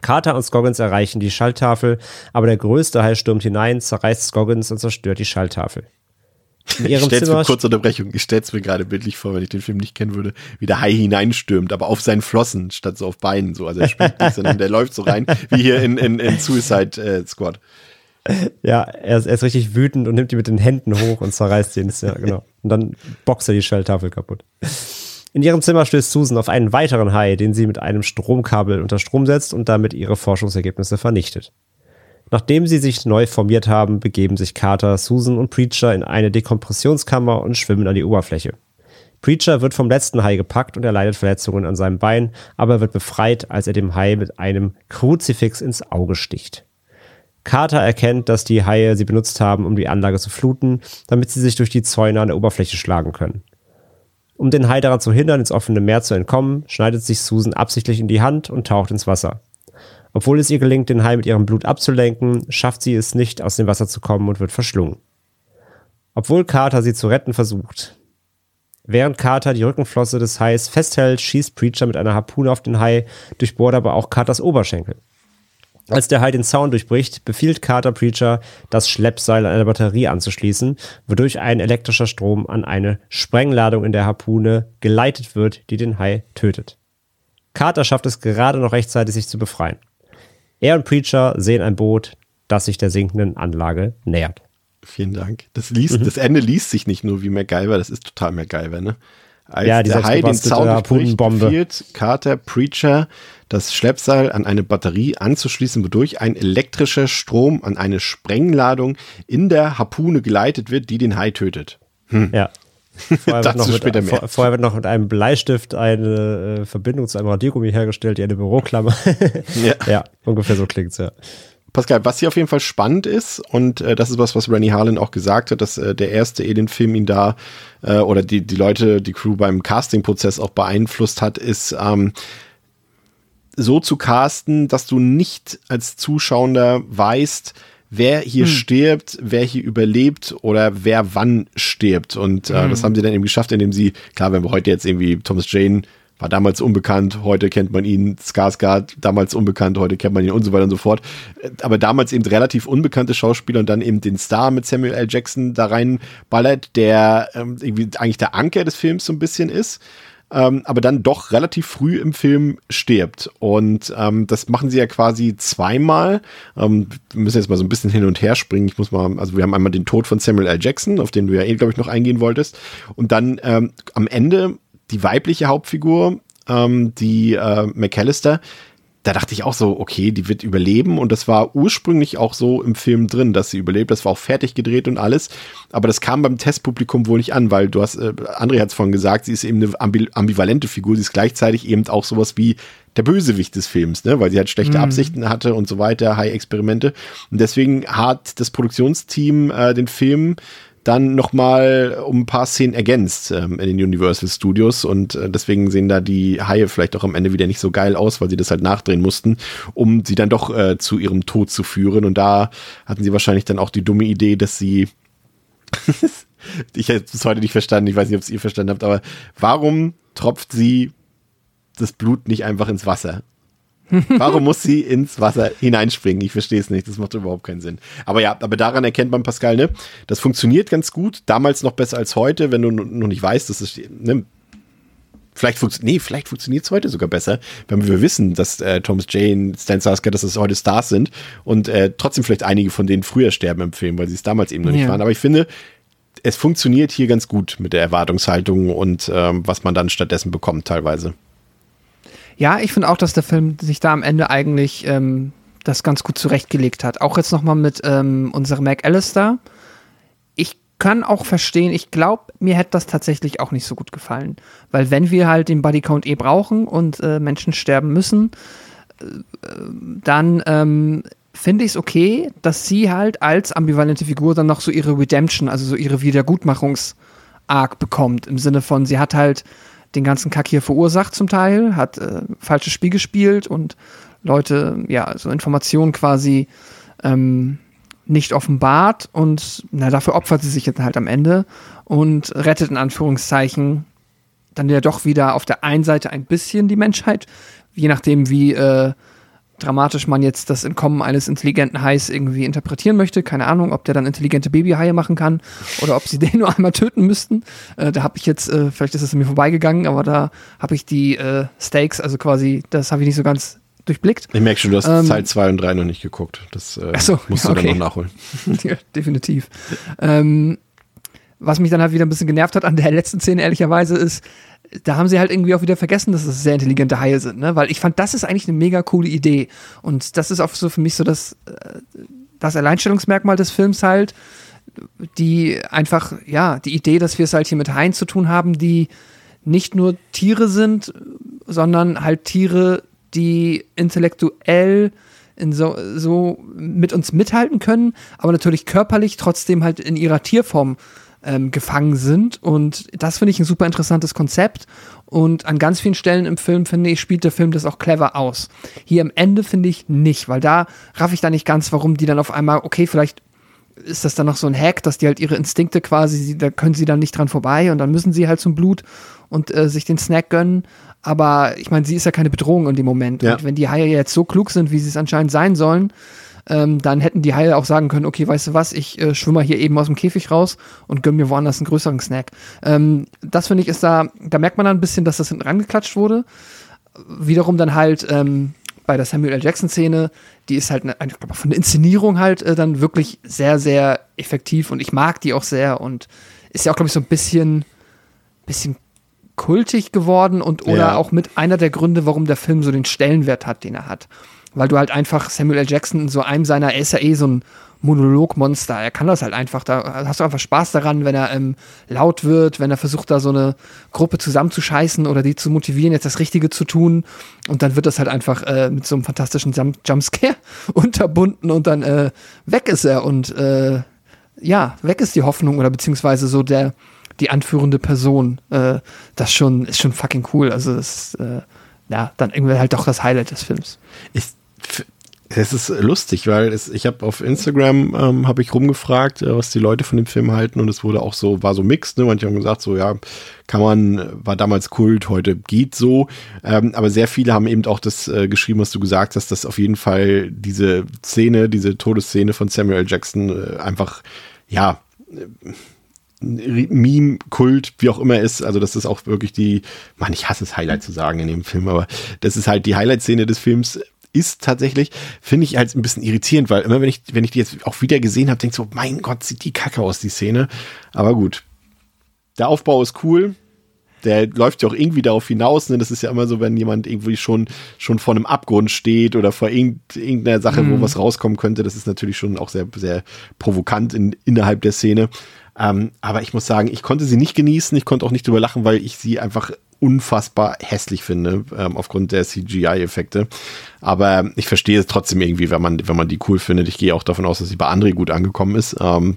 Carter und Scoggins erreichen die Schalltafel, aber der größte Hai stürmt hinein, zerreißt Scoggins und zerstört die Schalltafel. In Ich ihrem stell's Zimmer mir kurze Unterbrechung. Ich stell's mir gerade bildlich vor, wenn ich den Film nicht kennen würde, wie der Hai hineinstürmt, aber auf seinen Flossen statt so auf Beinen. So, also er spielt nicht, sondern der läuft so rein, wie hier in, in, in Suicide äh, Squad. Ja, er ist, er ist richtig wütend und nimmt die mit den Händen hoch und zerreißt ihn. Ja, genau. Und dann boxt er die Schalltafel kaputt. In ihrem Zimmer stößt Susan auf einen weiteren Hai, den sie mit einem Stromkabel unter Strom setzt und damit ihre Forschungsergebnisse vernichtet. Nachdem sie sich neu formiert haben, begeben sich Carter, Susan und Preacher in eine Dekompressionskammer und schwimmen an die Oberfläche. Preacher wird vom letzten Hai gepackt und erleidet Verletzungen an seinem Bein, aber er wird befreit, als er dem Hai mit einem Kruzifix ins Auge sticht. Carter erkennt, dass die Haie sie benutzt haben, um die Anlage zu fluten, damit sie sich durch die Zäune an der Oberfläche schlagen können. Um den Hai daran zu hindern, ins offene Meer zu entkommen, schneidet sich Susan absichtlich in die Hand und taucht ins Wasser. Obwohl es ihr gelingt, den Hai mit ihrem Blut abzulenken, schafft sie es nicht, aus dem Wasser zu kommen und wird verschlungen. Obwohl Carter sie zu retten versucht. Während Carter die Rückenflosse des Hais festhält, schießt Preacher mit einer Harpune auf den Hai, durchbohrt aber auch Carters Oberschenkel. Als der Hai den Zaun durchbricht, befiehlt Carter Preacher, das Schleppseil an eine Batterie anzuschließen, wodurch ein elektrischer Strom an eine Sprengladung in der Harpune geleitet wird, die den Hai tötet. Carter schafft es gerade noch rechtzeitig, sich zu befreien. Er und Preacher sehen ein Boot, das sich der sinkenden Anlage nähert. Vielen Dank. Das liest, das Ende liest sich nicht nur wie MacGyver, das ist total MacGyver, ne? Als Ja, der Hai den Zaun durchbricht, Carter Preacher, das Schleppseil an eine Batterie anzuschließen, wodurch ein elektrischer Strom an eine Sprengladung in der Harpune geleitet wird, die den Hai tötet. Ja. Vorher wird, noch mit, später mehr. vor, vorher wird noch mit einem Bleistift eine äh, Verbindung zu einem Radiergummi hergestellt, die eine Büroklammer. Ja. ja, ungefähr so klingt's, ja. Pascal, was hier auf jeden Fall spannend ist, und äh, das ist was, was Rennie Harlan auch gesagt hat, dass äh, der erste Alien-Film ihn da äh, oder die, die Leute, die Crew beim Casting-Prozess auch beeinflusst hat, ist ähm, so zu casten, dass du nicht als Zuschauender weißt, wer hier stirbt, wer hier überlebt oder wer wann stirbt. Und äh, das haben sie dann eben geschafft, indem sie, klar, wenn wir heute jetzt irgendwie Thomas Jane war damals unbekannt, heute kennt man ihn, Skarsgård, damals unbekannt, heute kennt man ihn und so weiter und so fort. Äh, Aber damals eben relativ unbekannte Schauspieler und dann eben den Star mit Samuel L. Jackson da reinballert, der ähm, irgendwie eigentlich der Anker des Films so ein bisschen ist ähm, aber dann doch relativ früh im Film stirbt. Und ähm, das machen sie ja quasi zweimal. Ähm, wir müssen jetzt mal so ein bisschen hin und her springen. Ich muss mal, also wir haben einmal den Tod von Samuel L. Jackson, auf den du ja eh, glaube ich, noch eingehen wolltest. Und dann ähm, am Ende die weibliche Hauptfigur, ähm, die äh, McAllister, da dachte ich auch so, okay, die wird überleben. Und das war ursprünglich auch so im Film drin, dass sie überlebt. Das war auch fertig gedreht und alles, aber das kam beim Testpublikum wohl nicht an, weil du hast, äh, André hat es vorhin gesagt, sie ist eben eine ambi ambivalente Figur, sie ist gleichzeitig eben auch sowas wie der Bösewicht des Films, ne, weil sie halt schlechte Absichten hatte und so weiter, High-Experimente. Und deswegen hat das Produktionsteam äh, den Film dann nochmal um ein paar Szenen ergänzt ähm, in den Universal Studios und äh, deswegen sehen da die Haie vielleicht auch am Ende wieder nicht so geil aus, weil sie das halt nachdrehen mussten, um sie dann doch äh, zu ihrem Tod zu führen und da hatten sie wahrscheinlich dann auch die dumme Idee, dass sie ich hätte es heute nicht verstanden, ich weiß nicht, ob es ihr verstanden habt, aber warum tropft sie das Blut nicht einfach ins Wasser? Warum muss sie ins Wasser hineinspringen? Ich verstehe es nicht. Das macht überhaupt keinen Sinn. Aber ja, aber daran erkennt man Pascal, ne? Das funktioniert ganz gut. Damals noch besser als heute, wenn du noch nicht weißt, dass es, ne? Vielleicht funktioniert, nee, vielleicht funktioniert es heute sogar besser, wenn wir wissen, dass äh, Thomas Jane, Stan Saska, dass es heute Stars sind und äh, trotzdem vielleicht einige von denen früher sterben im Film, weil sie es damals eben noch nicht Ja. waren. Aber ich finde, es funktioniert hier ganz gut mit der Erwartungshaltung und ähm, was man dann stattdessen bekommt teilweise. Ja, ich finde auch, dass der Film sich da am Ende eigentlich ähm, das ganz gut zurechtgelegt hat. Auch jetzt nochmal mit ähm, unserem Mac Allister. Ich kann auch verstehen, ich glaube, mir hätte das tatsächlich auch nicht so gut gefallen. Weil wenn wir halt den Bodycount eh brauchen und äh, Menschen sterben müssen, äh, dann ähm, finde ich es okay, dass sie halt als ambivalente Figur dann noch so ihre Redemption, also so ihre Wiedergutmachungs-Arc bekommt. Im Sinne von, sie hat halt den ganzen Kack hier verursacht zum Teil, hat äh, falsches Spiel gespielt und Leute, ja, so Informationen quasi ähm, nicht offenbart und na, dafür opfert sie sich jetzt halt am Ende und rettet in Anführungszeichen dann ja doch wieder auf der einen Seite ein bisschen die Menschheit, je nachdem wie äh, dramatisch man jetzt das Entkommen eines intelligenten Hais irgendwie interpretieren möchte. Keine Ahnung, ob der dann intelligente Babyhaie machen kann oder ob sie den nur einmal töten müssten. Äh, da habe ich jetzt, äh, vielleicht ist es an mir vorbeigegangen, aber da habe ich die äh, Stakes, also quasi, das habe ich nicht so ganz durchblickt. Ich merke schon, du hast Ähm, Teil 2 und 3 noch nicht geguckt. Das äh, so, musst du dann okay. noch nachholen. ja, definitiv. Ähm, was mich dann halt wieder ein bisschen genervt hat an der letzten Szene, ehrlicherweise, ist, da haben sie halt irgendwie auch wieder vergessen, dass es sehr intelligente Haie sind, ne? Weil ich fand, das ist eigentlich eine mega coole Idee. Und das ist auch so für mich so das, äh, das Alleinstellungsmerkmal des Films halt, die einfach, ja, die Idee, dass wir es halt hier mit Haien zu tun haben, die nicht nur Tiere sind, sondern halt Tiere, die intellektuell in so, so mit uns mithalten können, aber natürlich körperlich trotzdem halt in ihrer Tierform ähm, gefangen sind. Und das finde ich ein super interessantes Konzept. Und an ganz vielen Stellen im Film, finde ich, spielt der Film das auch clever aus. Hier am Ende finde ich nicht, weil da raff ich da nicht ganz, warum die dann auf einmal, okay, vielleicht ist das dann noch so ein Hack, dass die halt ihre Instinkte quasi, da können sie dann nicht dran vorbei und dann müssen sie halt zum Blut und äh, sich den Snack gönnen. Aber ich meine, sie ist ja keine Bedrohung in dem Moment. Ja. Und wenn die Haie jetzt so klug sind, wie sie es anscheinend sein sollen, ähm, dann hätten die Haie auch sagen können, okay, weißt du was, ich äh, schwimme hier eben aus dem Käfig raus und gönn mir woanders einen größeren Snack. Ähm, das finde ich ist da, da merkt man dann ein bisschen, dass das hinten rangeklatscht wurde. Wiederum dann halt ähm, bei der Samuel L. Jackson-Szene, die ist halt, eine, glaube, von der Inszenierung halt äh, dann wirklich sehr, sehr effektiv und ich mag die auch sehr und ist ja auch, glaube ich, so ein bisschen, bisschen kultig geworden und oder Ja. auch mit einer der Gründe, warum der Film so den Stellenwert hat, den er hat. Weil du halt einfach Samuel L. Jackson in so einem seiner, er ist ja eh so ein Monologmonster. Er kann das halt einfach, da hast du einfach Spaß daran, wenn er ähm, laut wird, wenn er versucht, da so eine Gruppe zusammenzuscheißen oder die zu motivieren, jetzt das Richtige zu tun. Und dann wird das halt einfach äh, mit so einem fantastischen Jump Jumpscare unterbunden und dann äh, weg ist er und äh, ja, weg ist die Hoffnung oder beziehungsweise so der, die anführende Person. Äh, das schon, ist schon fucking cool. Also das ist, äh, ja, dann irgendwie halt doch das Highlight des Films. Ich, es ist lustig, weil es, ich habe auf Instagram ähm, habe ich rumgefragt, äh, was die Leute von dem Film halten und es wurde auch so war so mixed. Ne? Manche haben gesagt so ja kann man war damals Kult, heute geht so. Ähm, aber sehr viele haben eben auch das äh, geschrieben, was du gesagt hast, dass auf jeden Fall diese Szene, diese Todesszene von Samuel. Jackson äh, einfach ja Meme, Kult, wie auch immer ist. Also das ist auch wirklich die, man, ich hasse es Highlight zu sagen in dem Film, aber das ist halt die Highlight-Szene des Films ist tatsächlich, finde ich halt ein bisschen irritierend, weil immer wenn ich, wenn ich die jetzt auch wieder gesehen habe, denke ich so, mein Gott, sieht die Kacke aus, die Szene. Aber gut. Der Aufbau ist cool. Der läuft ja auch irgendwie darauf hinaus. Ne? Das ist ja immer so, wenn jemand irgendwie schon, schon vor einem Abgrund steht oder vor irgend, irgendeiner Sache, wo was rauskommen könnte. Das ist natürlich schon auch sehr, sehr provokant in, innerhalb der Szene. Ähm, aber ich muss sagen, ich konnte sie nicht genießen. Ich konnte auch nicht drüber lachen, weil ich sie einfach unfassbar hässlich finde, ähm, aufgrund der CGI-Effekte. Aber ich verstehe es trotzdem irgendwie, wenn man, wenn man die cool findet. Ich gehe auch davon aus, dass sie bei André gut angekommen ist. Ähm,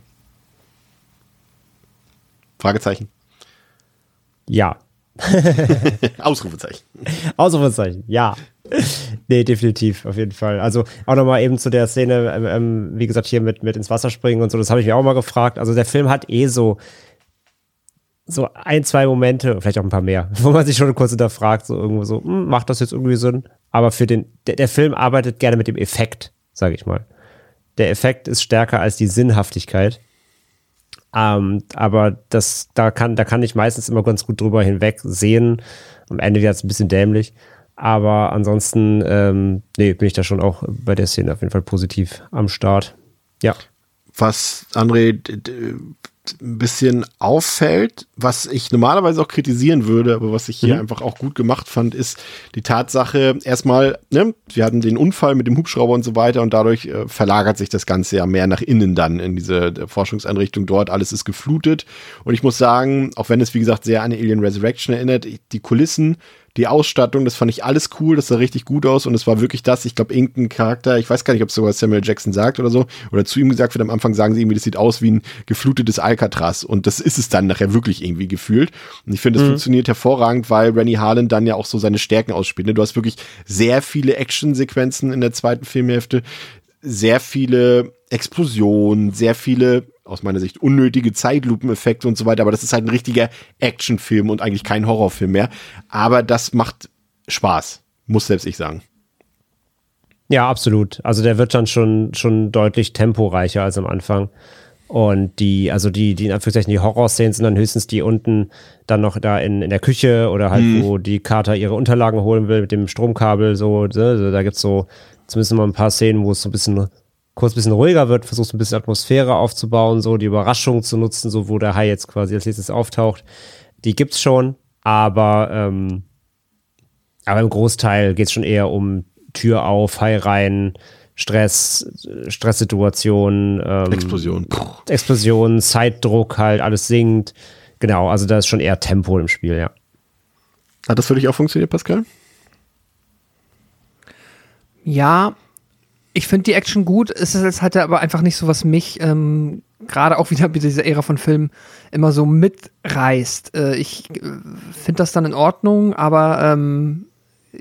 Fragezeichen. Ja. Ausrufezeichen. Ausrufezeichen, ja. nee, definitiv, auf jeden Fall. Also auch nochmal eben zu der Szene, ähm, ähm, wie gesagt, hier mit, mit ins Wasser springen und so, das habe ich mir auch mal gefragt. Also der Film hat eh so, so ein, zwei Momente, vielleicht auch ein paar mehr, wo man sich schon kurz hinterfragt, so irgendwo so, hm, macht das jetzt irgendwie Sinn? Aber für den, der, der Film arbeitet gerne mit dem Effekt, sage ich mal. Der Effekt ist stärker als die Sinnhaftigkeit. Ähm, aber das, da kann, da kann ich meistens immer ganz gut drüber hinweg sehen. Am Ende wird es ein bisschen dämlich. Aber ansonsten, ähm, nee, bin ich da schon auch bei der Szene auf jeden Fall positiv am Start. Ja. was André ein bisschen auffällt, was ich normalerweise auch kritisieren würde, aber was ich hier einfach auch gut gemacht fand, ist die Tatsache, erstmal, ne, wir hatten den Unfall mit dem Hubschrauber und so weiter und dadurch äh, verlagert sich das Ganze ja mehr nach innen dann in diese äh, Forschungseinrichtung dort. Alles ist geflutet. Und ich muss sagen, auch wenn es wie gesagt sehr an Alien Resurrection erinnert, die Kulissen, die Ausstattung, das fand ich alles cool, das sah richtig gut aus und es war wirklich das, ich glaube, irgendein Charakter, ich weiß gar nicht, ob es sogar Samuel Jackson sagt oder so, oder zu ihm gesagt wird, am Anfang sagen sie irgendwie, das sieht aus wie ein geflutetes Alcatraz und das ist es dann nachher wirklich irgendwie gefühlt und ich finde, das funktioniert hervorragend, weil Rennie Harlan dann ja auch so seine Stärken ausspielt. ne? Du hast wirklich sehr viele Actionsequenzen in der zweiten Filmhälfte, sehr viele Explosionen, sehr viele aus meiner Sicht unnötige Zeitlupeneffekte und so weiter, aber das ist halt ein richtiger Actionfilm und eigentlich kein Horrorfilm mehr. Aber das macht Spaß, muss selbst ich sagen. Ja, absolut. Also der wird dann schon, schon deutlich temporeicher als am Anfang. Und die, also die, die in Anführungszeichen die Horrorszenen sind dann höchstens die unten dann noch da in, in der Küche oder halt, wo die Carter ihre Unterlagen holen will mit dem Stromkabel, so, ne? da gibt's so zumindest mal ein paar Szenen, wo es so ein bisschen kurz ein bisschen ruhiger wird, versuchst ein bisschen Atmosphäre aufzubauen, so die Überraschung zu nutzen, so wo der Hai jetzt quasi als nächstes auftaucht. Die gibt's schon, aber, ähm, aber im Großteil geht's schon eher um Tür auf, Hai rein, Stress, Stresssituation, ähm, Explosion. Puh. Explosionen, Zeitdruck halt, alles sinkt. Genau, also da ist schon eher Tempo im Spiel, ja. Hat das für dich auch funktioniert, Pascal? Ja, ich finde die Action gut. Es ist jetzt halt aber einfach nicht so, was mich ähm, gerade auch wieder mit dieser Ära von Filmen immer so mitreißt. Äh, ich äh, finde das dann in Ordnung, aber ähm,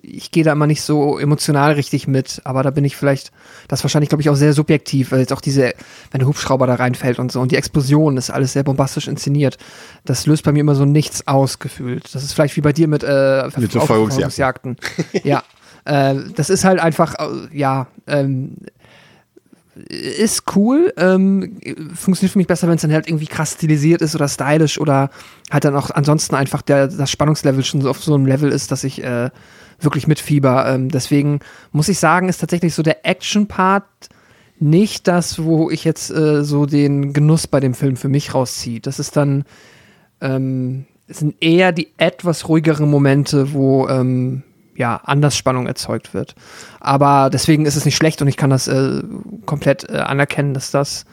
ich gehe da immer nicht so emotional richtig mit. Aber da bin ich vielleicht, das ist wahrscheinlich, glaube ich, auch sehr subjektiv, weil jetzt auch diese, wenn der Hubschrauber da reinfällt und so und die Explosion ist alles sehr bombastisch inszeniert. Das löst bei mir immer so nichts aus gefühlt. Das ist vielleicht wie bei dir mit, äh, Mit Verfolgungsjagden. ja. Äh, das ist halt einfach, äh, ja, ähm, ist cool, ähm, funktioniert für mich besser, wenn es dann halt irgendwie krass stilisiert ist oder stylisch oder halt dann auch ansonsten einfach der, das Spannungslevel schon so auf so einem Level ist, dass ich äh, wirklich mitfieber. Ähm, deswegen muss ich sagen, ist tatsächlich so der Action-Part nicht das, wo ich jetzt äh, so den Genuss bei dem Film für mich rausziehe. Das ist dann, ähm, sind eher die etwas ruhigeren Momente, wo ähm, ja anders Spannung erzeugt wird. Aber deswegen ist es nicht schlecht und ich kann das äh, komplett äh, anerkennen, dass das,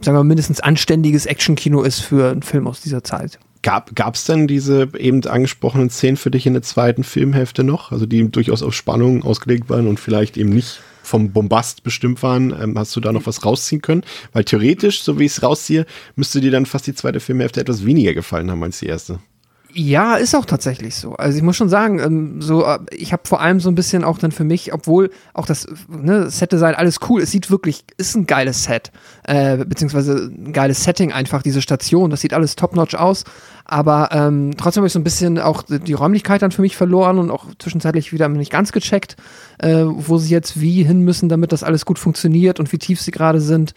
sagen wir, mindestens anständiges Actionkino ist für einen Film aus dieser Zeit. Gab es denn diese eben angesprochenen Szenen für dich in der zweiten Filmhälfte noch? Also die durchaus auf Spannung ausgelegt waren und vielleicht eben nicht vom Bombast bestimmt waren. Ähm, hast du da noch was rausziehen können? Weil theoretisch, so wie ich es rausziehe, müsste dir dann fast die zweite Filmhälfte etwas weniger gefallen haben als die erste. Ja, ist auch tatsächlich so. Also ich muss schon sagen, ähm, so äh, ich habe vor allem so ein bisschen auch dann für mich, obwohl auch das ne, Set-Design alles cool, es sieht wirklich, ist ein geiles Set, äh, beziehungsweise ein geiles Setting einfach, diese Station, das sieht alles top-notch aus, aber ähm, trotzdem habe ich so ein bisschen auch die Räumlichkeit dann für mich verloren und auch zwischenzeitlich wieder nicht ganz gecheckt, äh, wo sie jetzt wie hin müssen, damit das alles gut funktioniert und wie tief sie gerade sind.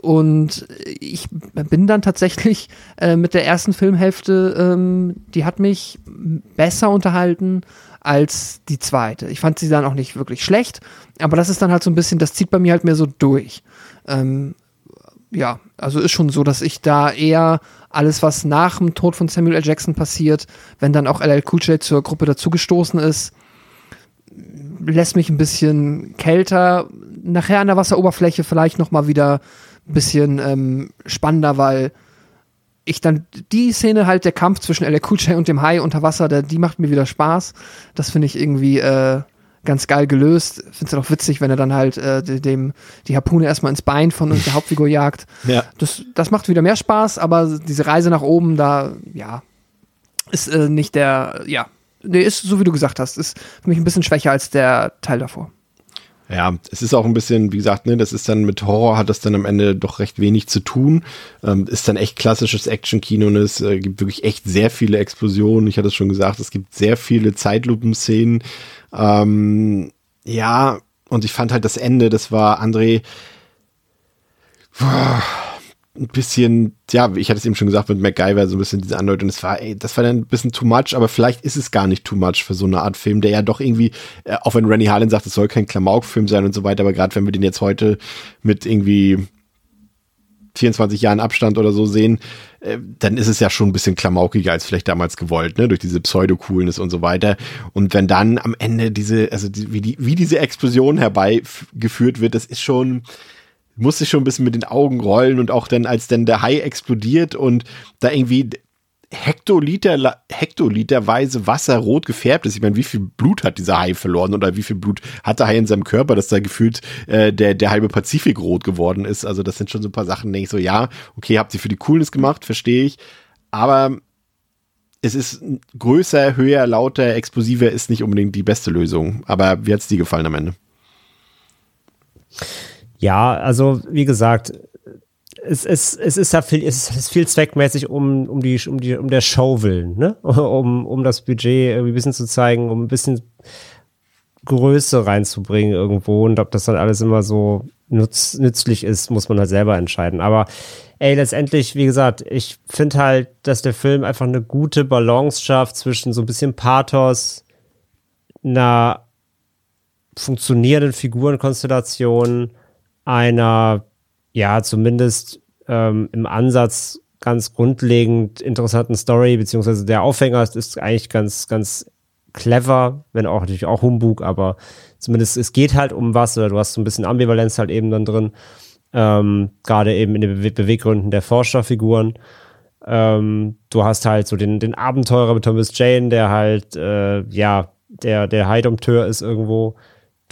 Und ich bin dann tatsächlich äh, mit der ersten Filmhälfte, ähm, die hat mich besser unterhalten als die zweite. Ich fand sie dann auch nicht wirklich schlecht, aber das ist dann halt so ein bisschen, das zieht bei mir halt mehr so durch. Ähm, ja, also ist schon so, dass ich da eher alles, was nach dem Tod von Samuel L. Jackson passiert, wenn dann auch LL Cool J zur Gruppe dazugestoßen ist, lässt mich ein bisschen kälter. Nachher an der Wasseroberfläche vielleicht noch mal wieder ein bisschen ähm, spannender, weil ich dann die Szene halt der Kampf zwischen Cool J und dem Hai unter Wasser, der, die macht mir wieder Spaß. Das finde ich irgendwie äh, ganz geil gelöst. Finde es auch witzig, wenn er dann halt äh, dem die Harpune erstmal ins Bein von der Hauptfigur jagt. Ja. Das, das macht wieder mehr Spaß, aber diese Reise nach oben, da, ja, ist äh, nicht der, ja, nee, ist so wie du gesagt hast, ist für mich ein bisschen schwächer als der Teil davor. Ja, es ist auch ein bisschen, wie gesagt, ne, das ist dann mit Horror hat das dann am Ende doch recht wenig zu tun. Ähm, ist dann echt klassisches Action-Kino und es äh, gibt wirklich echt sehr viele Explosionen. Ich hatte es schon gesagt, es gibt sehr viele Zeitlupenszenen. Ähm, ja, und ich fand halt das Ende, das war André. Boah, ein bisschen, ja, ich hatte es eben schon gesagt, mit MacGyver so ein bisschen diese Andeutung, das war, ey, das war dann ein bisschen too much, aber vielleicht ist es gar nicht too much für so eine Art Film, der ja doch irgendwie, äh, auch wenn Rennie Harlan sagt, es soll kein Klamauk-Film sein und so weiter, aber gerade wenn wir den jetzt heute mit irgendwie 24 Jahren Abstand oder so sehen, äh, dann ist es ja schon ein bisschen klamaukiger als vielleicht damals gewollt, ne, durch diese Pseudo-Coolness und so weiter. Und wenn dann am Ende diese, also die, wie, die, wie diese Explosion herbeigeführt wird, das ist schon, musste ich schon ein bisschen mit den Augen rollen und auch dann, als dann der Hai explodiert und da irgendwie Hektoliter, Hektoliterweise Wasser rot gefärbt ist. Ich meine, wie viel Blut hat dieser Hai verloren oder wie viel Blut hat der Hai in seinem Körper, dass da gefühlt äh, der, der halbe Pazifik rot geworden ist. Also das sind schon so ein paar Sachen, denke ich so, ja, okay, habt ihr für die Coolness gemacht, verstehe ich. Aber es ist größer, höher, lauter, explosiver ist nicht unbedingt die beste Lösung. Aber wie hat es dir gefallen am Ende? Ja, also wie gesagt, es, es, es ist ja viel, es ist viel zweckmäßig um, um, die, um, die, um der Show willen, ne? um, um das Budget irgendwie ein bisschen zu zeigen, um ein bisschen Größe reinzubringen irgendwo und ob das dann alles immer so nutz, nützlich ist, muss man halt selber entscheiden. Aber ey, letztendlich, wie gesagt, ich finde halt, dass der Film einfach eine gute Balance schafft zwischen so ein bisschen Pathos, einer funktionierenden Figurenkonstellation, einer, ja, zumindest ähm, im Ansatz ganz grundlegend interessanten Story, beziehungsweise der Aufhänger ist eigentlich ganz, ganz clever, wenn auch natürlich auch Humbug, aber zumindest es geht halt um was oder du hast so ein bisschen Ambivalenz halt eben dann drin, ähm, gerade eben in den Be Beweggründen der Forscherfiguren. Ähm, du hast halt so den, den Abenteurer mit Thomas Jane, der halt, äh, ja, der, der Heidomteur ist irgendwo,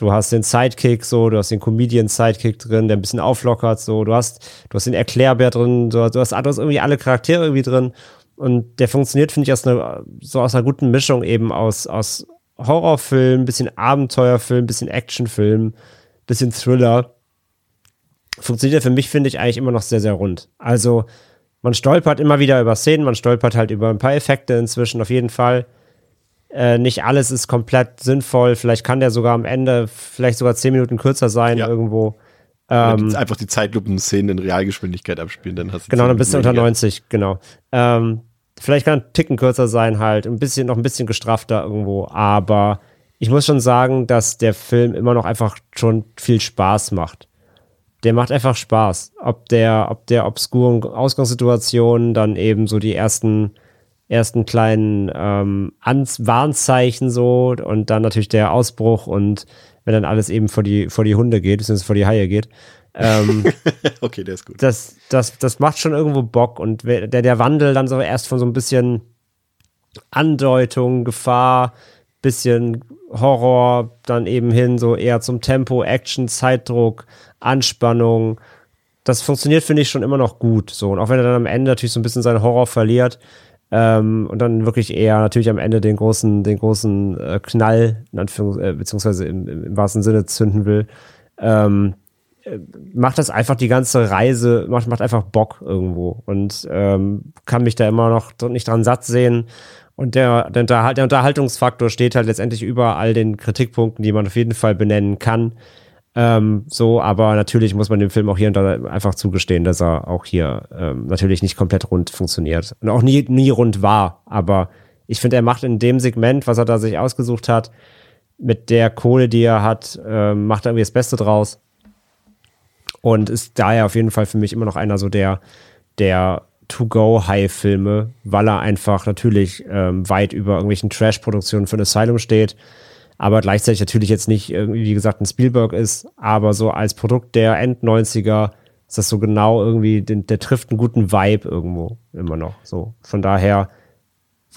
Du hast den Sidekick so, du hast den Comedian-Sidekick drin, der ein bisschen auflockert so. Du hast, du hast den Erklärbär drin, du, du hast, du hast irgendwie alle Charaktere irgendwie drin. Und der funktioniert, finde ich, aus einer, so aus einer guten Mischung eben aus, aus Horrorfilm, bisschen Abenteuerfilm, bisschen Actionfilm, bisschen Thriller. Funktioniert für mich, finde ich, eigentlich immer noch sehr, sehr rund. Also, man stolpert immer wieder über Szenen, man stolpert halt über ein paar Effekte inzwischen auf jeden Fall. Äh, nicht alles ist komplett sinnvoll. Vielleicht kann der sogar am Ende vielleicht sogar zehn Minuten kürzer sein ja. irgendwo. Ähm, einfach die Zeitlupen-Szenen in Realgeschwindigkeit abspielen, dann hast du Genau, dann bist du unter 90, genau. Ähm, vielleicht kann ein Ticken kürzer sein, halt, ein bisschen, noch ein bisschen gestrafter irgendwo, aber ich muss schon sagen, dass der Film immer noch einfach schon viel Spaß macht. Der macht einfach Spaß. Ob der, ob der obskuren Ausgangssituationen dann eben so die ersten ersten kleinen ähm, Ans Warnzeichen so und dann natürlich der Ausbruch und wenn dann alles eben vor die, vor die Hunde geht, beziehungsweise vor die Haie geht. Ähm, okay, der ist gut. Das, das, das macht schon irgendwo Bock und der, der Wandel dann so erst von so ein bisschen Andeutung, Gefahr, bisschen Horror, dann eben hin so eher zum Tempo, Action, Zeitdruck, Anspannung. Das funktioniert, finde ich, schon immer noch gut. So. Und auch wenn er dann am Ende natürlich so ein bisschen seinen Horror verliert ähm, und dann wirklich eher natürlich am Ende den großen, den großen äh, Knall, in Anführungs äh, beziehungsweise im, im, wahrsten Sinne zünden will, ähm, äh, macht das einfach die ganze Reise, macht, macht einfach Bock irgendwo und ähm, kann mich da immer noch nicht dran satt sehen. Und der, der, der Unterhaltungsfaktor steht halt letztendlich über all den Kritikpunkten, die man auf jeden Fall benennen kann. Ähm, so, aber natürlich muss man dem Film auch hier und da einfach zugestehen, dass er auch hier ähm, natürlich nicht komplett rund funktioniert. Und auch nie, nie rund war. Aber ich finde, er macht in dem Segment, was er da sich ausgesucht hat, mit der Kohle, die er hat, ähm, macht er irgendwie das Beste draus. Und ist daher auf jeden Fall für mich immer noch einer so der, der To-Go-High-Filme, weil er einfach natürlich ähm, weit über irgendwelchen Trash-Produktionen für Asylum steht, aber gleichzeitig natürlich jetzt nicht irgendwie, wie gesagt, ein Spielberg ist, aber so als Produkt der End-90er ist das so genau irgendwie, der, trifft einen guten Vibe irgendwo immer noch. So, von daher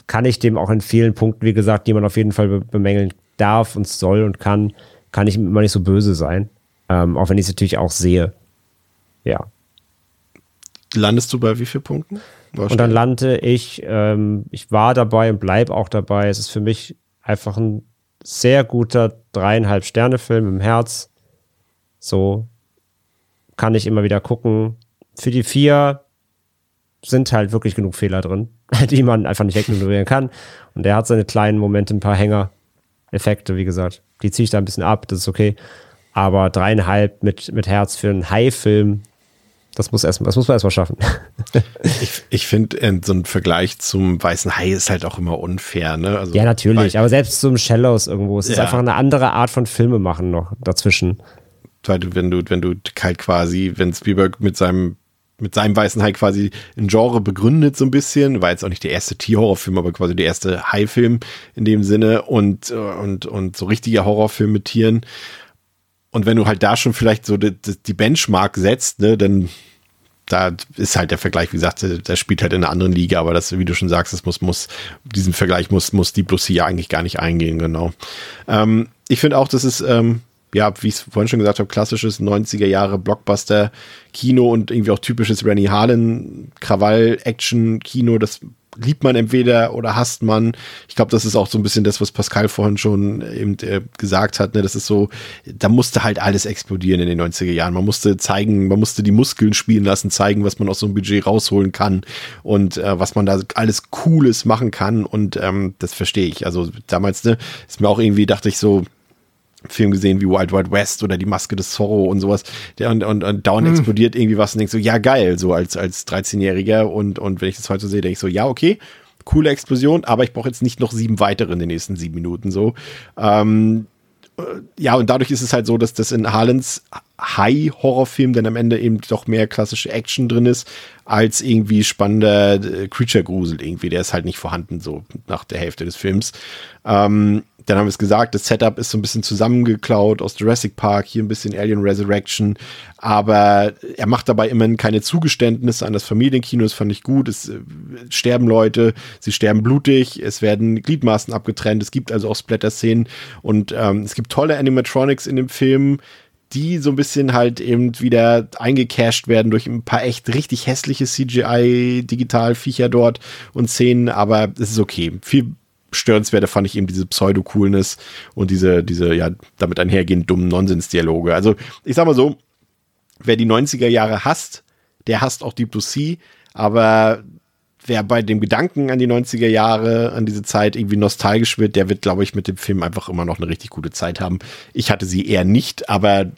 kann ich dem auch in vielen Punkten, wie gesagt, die man auf jeden Fall bemängeln darf und soll und kann, kann ich immer nicht so böse sein. Ähm, auch wenn ich es natürlich auch sehe. Ja landest du bei wie vielen Punkten? Und dann lande ich, ähm, ich war dabei und bleibe auch dabei. Es ist für mich einfach ein sehr guter dreieinhalb Sterne Film im Herz. So kann ich immer wieder gucken. Für die vier sind halt wirklich genug Fehler drin, die man einfach nicht wegignorieren kann. Und der hat seine kleinen Momente, ein paar Hänger, Effekte, wie gesagt. Die ziehe ich da ein bisschen ab, das ist okay. Aber dreieinhalb mit, mit Herz für einen High-Film das muss, erst, das muss man erstmal schaffen. ich ich finde, äh, so ein Vergleich zum Weißen Hai ist halt auch immer unfair. Ne? Also, ja, natürlich. aber selbst zum Shallows irgendwo. Es ja. ist einfach eine andere Art von Filme machen noch dazwischen. Wenn du, wenn du halt quasi, wenn Spielberg mit seinem mit seinem Weißen Hai quasi ein Genre begründet so ein bisschen, war jetzt auch nicht der erste Tierhorrorfilm, aber quasi der erste Hai-Film in dem Sinne und, und, und so richtiger Horrorfilm mit Tieren und wenn du halt da schon vielleicht so die, die Benchmark setzt, ne, dann da ist halt der Vergleich, wie gesagt, der spielt halt in einer anderen Liga, aber das, wie du schon sagst, das muss, muss, diesen Vergleich muss, muss Deep Blue Sea eigentlich gar nicht eingehen, genau. Ähm, ich finde auch, dass es, ähm, ja, wie ich es vorhin schon gesagt habe, klassisches 90er Jahre Blockbuster-Kino und irgendwie auch typisches Rennie Harlan Krawall-Action-Kino, das liebt man entweder oder hasst man. Ich glaube, das ist auch so ein bisschen das, was Pascal vorhin schon eben äh, gesagt hat. Ne? Das ist so, da musste halt alles explodieren in den 90er Jahren. Man musste zeigen, man musste die Muskeln spielen lassen, zeigen, was man aus so einem Budget rausholen kann und äh, was man da alles Cooles machen kann. Und ähm, das verstehe ich. Also damals, ne, ist mir auch irgendwie, dachte ich so, Film gesehen wie Wild Wild West oder die Maske des Zorro und sowas. Der und, und, und dauernd hm. explodiert irgendwie was und denkst so, ja geil, so als, als 13-Jähriger. Und, und wenn ich das heute so sehe, denke ich so, ja, okay, coole Explosion, aber ich brauche jetzt nicht noch sieben weitere in den nächsten sieben Minuten so. Ähm, äh, ja, und dadurch ist es halt so, dass das in Harlens High-Horrorfilm dann am Ende eben doch mehr klassische Action drin ist, als irgendwie spannender äh, Creature-Grusel irgendwie. Der ist halt nicht vorhanden, so nach der Hälfte des Films. Ähm, dann haben wir es gesagt, das Setup ist so ein bisschen zusammengeklaut aus Jurassic Park, hier ein bisschen Alien Resurrection, aber er macht dabei immerhin keine Zugeständnisse an das Familienkino, das fand ich gut. Es äh, sterben Leute, sie sterben blutig, es werden Gliedmaßen abgetrennt, es gibt also auch Splatter-Szenen und ähm, es gibt tolle Animatronics in dem Film, die so ein bisschen halt eben wieder eingecashed werden durch ein paar echt richtig hässliche CGI-Digital-Viecher dort und Szenen, aber es ist okay. Viel störenswerter fand ich eben diese Pseudo-Coolness und diese, diese, ja, damit einhergehend dummen Nonsens-Dialoge. Also, ich sag mal so, wer die 90er Jahre hasst, der hasst auch Deep Blue Sea, aber wer bei dem Gedanken an die 90er Jahre, an diese Zeit irgendwie nostalgisch wird, der wird, glaube ich, mit dem Film einfach immer noch eine richtig gute Zeit haben. Ich hatte sie eher nicht, aber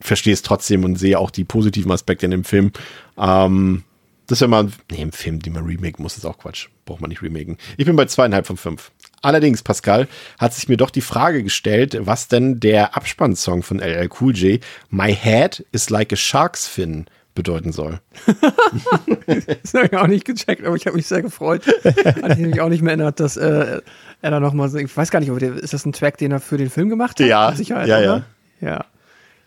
verstehe es trotzdem und sehe auch die positiven Aspekte in dem Film. Ähm, das ist ja mal, nee, ein Film, den man remaken muss, ist auch Quatsch. Braucht man nicht remaken. Ich bin bei zweieinhalb von fünf. Allerdings, Pascal, hat sich mir doch die Frage gestellt, was denn der Abspannsong von LL Cool J, My Head is Like a Shark's Fin, bedeuten soll. das habe ich auch nicht gecheckt, aber ich habe mich sehr gefreut. Hatte ich mich auch nicht mehr erinnert, dass äh, er da nochmal so, ich weiß gar nicht, ob der, ist das ein Track, den er für den Film gemacht hat? Ja, Sicherheit, ja, oder? ja. Ja,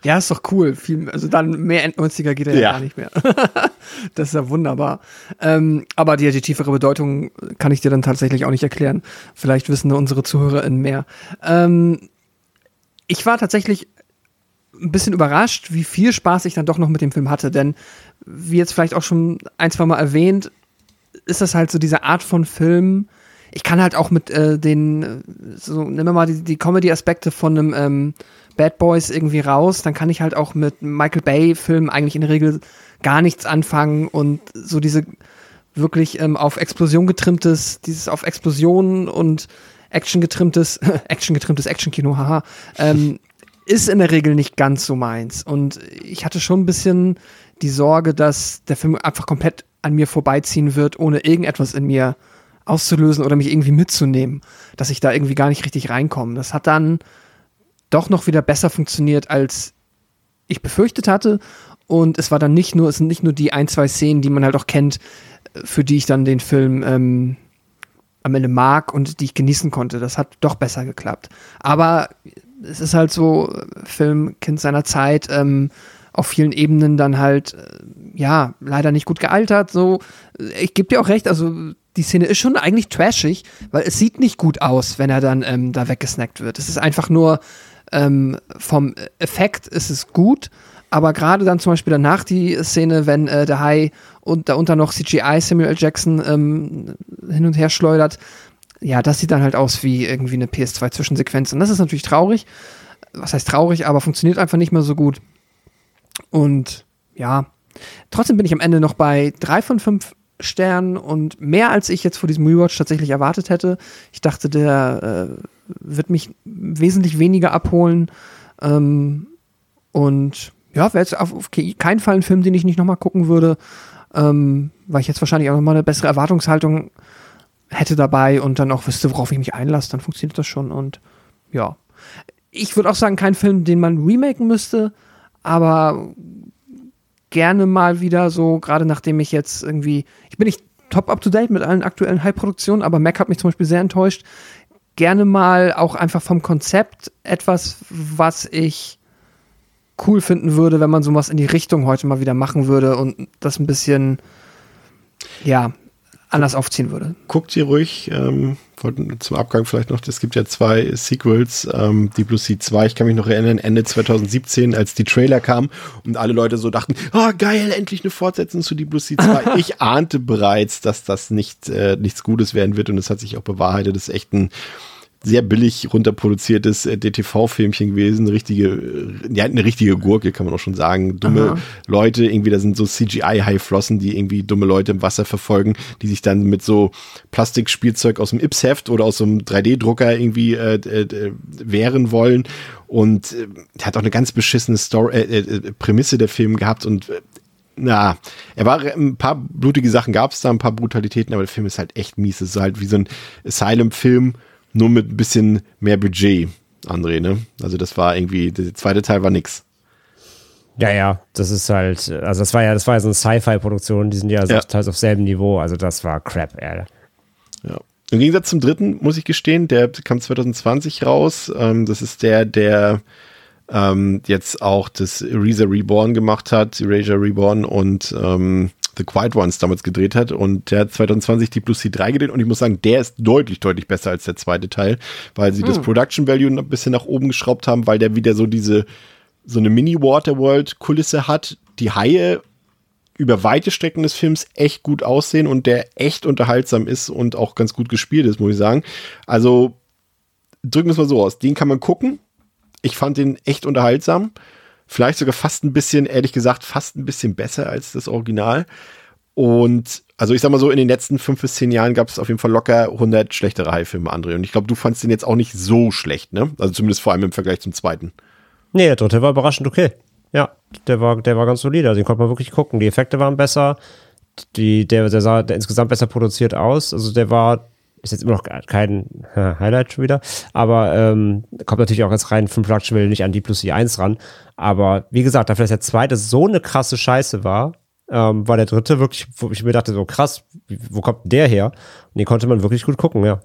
ist doch cool. Viel, also dann mehr End-90er geht er ja. Ja. gar nicht mehr. das ist ja wunderbar. Ähm, aber die, die tiefere Bedeutung kann ich dir dann tatsächlich auch nicht erklären. Vielleicht wissen unsere ZuhörerInnen mehr. Ähm, ich war tatsächlich ein bisschen überrascht, wie viel Spaß ich dann doch noch mit dem Film hatte. Denn, wie jetzt vielleicht auch schon ein, zwei Mal erwähnt, ist das halt so diese Art von Film. Ich kann halt auch mit äh, den, äh, so, nehmen wir mal die, die Comedy-Aspekte von einem ähm, Bad Boys irgendwie raus, dann kann ich halt auch mit Michael Bay-Filmen eigentlich in der Regel gar nichts anfangen und so diese wirklich ähm, auf Explosion getrimmtes, dieses auf Explosionen und Action getrimmtes, Action getrimmtes Action-Kino, haha, ähm, ist in der Regel nicht ganz so meins. Und ich hatte schon ein bisschen die Sorge, dass der Film einfach komplett an mir vorbeiziehen wird, ohne irgendetwas in mir auszulösen oder mich irgendwie mitzunehmen, dass ich da irgendwie gar nicht richtig reinkomme. Das hat dann doch noch wieder besser funktioniert, als ich befürchtet hatte. Und es war dann nicht nur, es sind nicht nur die ein, zwei Szenen, die man halt auch kennt, für die ich dann den Film ähm, am Ende mag und die ich genießen konnte. Das hat doch besser geklappt. Aber es ist halt so, Film, Kind seiner Zeit, ähm, auf vielen Ebenen dann halt, äh, ja, leider nicht gut gealtert. So, ich gebe dir auch recht, also die Szene ist schon eigentlich trashig, weil es sieht nicht gut aus, wenn er dann ähm, da weggesnackt wird. Es ist einfach nur ähm, vom Effekt ist es gut, aber gerade dann zum Beispiel danach die Szene, wenn äh, der Hai und darunter noch CGI Samuel L. Jackson ähm, hin und her schleudert, ja, das sieht dann halt aus wie irgendwie eine PS2-Zwischensequenz. Und das ist natürlich traurig. Was heißt traurig, aber funktioniert einfach nicht mehr so gut. Und ja, trotzdem bin ich am Ende noch bei drei von fünf Sternen und mehr als ich jetzt vor diesem Rewatch tatsächlich erwartet hätte. Ich dachte, der äh, wird mich wesentlich weniger abholen. Ähm, und ja, wäre jetzt auf, auf keinen Fall ein Film, den ich nicht nochmal gucken würde, ähm, weil ich jetzt wahrscheinlich auch nochmal eine bessere Erwartungshaltung hätte dabei und dann auch wüsste, worauf ich mich einlasse, dann funktioniert das schon. Und ja, ich würde auch sagen, kein Film, den man remaken müsste, aber gerne mal wieder so, gerade nachdem ich jetzt irgendwie, ich bin nicht top up to date mit allen aktuellen High-Produktionen, aber Mac hat mich zum Beispiel sehr enttäuscht. Gerne mal auch einfach vom Konzept etwas, was ich cool finden würde, wenn man sowas in die Richtung heute mal wieder machen würde und das ein bisschen, ja, anders aufziehen würde. Guckt ihr ruhig, ähm, wollten zum Abgang vielleicht noch, es gibt ja zwei Sequels, ähm, Deep Blue Sea 2, ich kann mich noch erinnern, Ende 2017, als die Trailer kamen und alle Leute so dachten, oh geil, endlich eine Fortsetzung zu Deep Blue Sea 2. ich ahnte bereits, dass das nicht, äh, nichts Gutes werden wird und es hat sich auch bewahrheitet, das ist echt ein sehr billig runterproduziertes äh, DTV-Filmchen gewesen, richtige, äh, ja, eine richtige Gurke, kann man auch schon sagen. Dumme Aha. Leute, irgendwie, da sind so CGI-Haiflossen, die irgendwie dumme Leute im Wasser verfolgen, die sich dann mit so Plastikspielzeug aus dem Ips-Heft oder aus so einem 3D-Drucker irgendwie äh, äh, wehren wollen. Und äh, der hat auch eine ganz beschissene Story, äh, äh, Prämisse der Film gehabt und äh, na, er war ein paar blutige Sachen gab es da, ein paar Brutalitäten, aber der Film ist halt echt mies. Es ist halt wie so ein Asylum-Film, nur mit ein bisschen mehr Budget, André, ne? Also das war irgendwie, der zweite Teil war nix. Ja, ja, das ist halt, also das war ja, das war ja so eine Sci-Fi-Produktion, die sind ja, Ja. teils auf selben Niveau, also das war Crap, ey. Ja. Im Gegensatz zum dritten, muss ich gestehen, der kam 2020 raus. Ähm, das ist der, der ähm, jetzt auch das Eraser Reborn gemacht hat, Erasure Reborn und ähm, The Quiet Ones damals gedreht hat. Und der hat 2020 die Plus C3 gedreht und ich muss sagen, der ist deutlich, deutlich besser als der zweite Teil, weil sie das Production Value ein bisschen nach oben geschraubt haben, weil der wieder so diese, so eine Mini-Waterworld-Kulisse hat. Die Haie über weite Strecken des Films echt gut aussehen und der echt unterhaltsam ist und auch ganz gut gespielt ist, muss ich sagen. Also drücken wir es mal so aus. Den kann man gucken. Ich fand den echt unterhaltsam. Vielleicht sogar fast ein bisschen, ehrlich gesagt, fast ein bisschen besser als das Original. Und also ich sag mal so, in den letzten fünf bis zehn Jahren gab es auf jeden Fall locker 100 schlechtere Haifilme, André. Und ich glaube, du fandst den jetzt auch nicht so schlecht, ne? Also zumindest vor allem im Vergleich zum zweiten. Nee, der dritte war überraschend okay. Ja, der war, der war ganz solide. Also den konnte man wirklich gucken. Die Effekte waren besser. Die, der, der sah der insgesamt besser produziert aus. Also der war, ist jetzt immer noch kein Highlight schon wieder, aber ähm, kommt natürlich auch als rein 5 Production Value nicht an die plus die 1 ran. Aber wie gesagt, dafür, dass der zweite so eine krasse Scheiße war, ähm, war der dritte wirklich, wo ich mir dachte, so krass, wo kommt der her? Und den konnte man wirklich gut gucken, ja.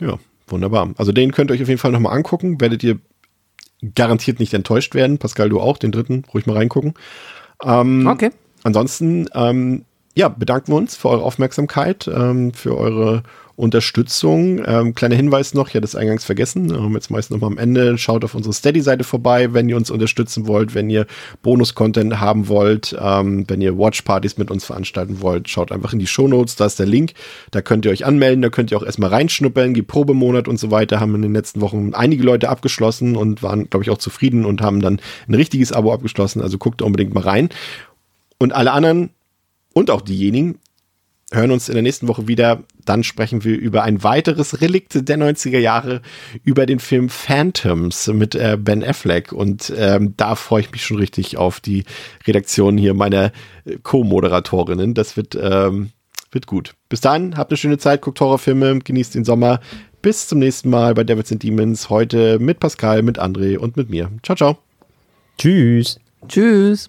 Ja, wunderbar. Also den könnt ihr euch auf jeden Fall nochmal angucken. Werdet ihr garantiert nicht enttäuscht werden. Pascal, du auch, den dritten, ruhig mal reingucken. Ähm, Okay. Ansonsten, ähm, ja, bedanken wir uns für eure Aufmerksamkeit, ähm, für eure Unterstützung. Ähm, kleiner Hinweis noch, ich hatte es eingangs vergessen, ähm, jetzt meist nochmal am Ende. Schaut auf unsere Steady-Seite vorbei, wenn ihr uns unterstützen wollt, wenn ihr Bonus-Content haben wollt, ähm, wenn ihr Watch-Partys mit uns veranstalten wollt, schaut einfach in die Shownotes, da ist der Link. Da könnt ihr euch anmelden, da könnt ihr auch erstmal reinschnuppern, die Probemonat und so weiter haben in den letzten Wochen einige Leute abgeschlossen und waren, glaube ich, auch zufrieden und haben dann ein richtiges Abo abgeschlossen. Also guckt unbedingt mal rein. Und alle anderen und auch diejenigen hören uns in der nächsten Woche wieder. Dann sprechen wir über ein weiteres Relikt der 90er Jahre, über den Film Phantoms mit äh, Ben Affleck. Und ähm, da freue ich mich schon richtig auf die Redaktion hier meiner äh, Co-Moderatorinnen. Das wird, ähm, wird gut. Bis dahin, habt eine schöne Zeit, guckt Horrorfilme, genießt den Sommer. Bis zum nächsten Mal bei Devils and Demons. Heute mit Pascal, mit André und mit mir. Ciao, ciao. Tschüss. Tschüss.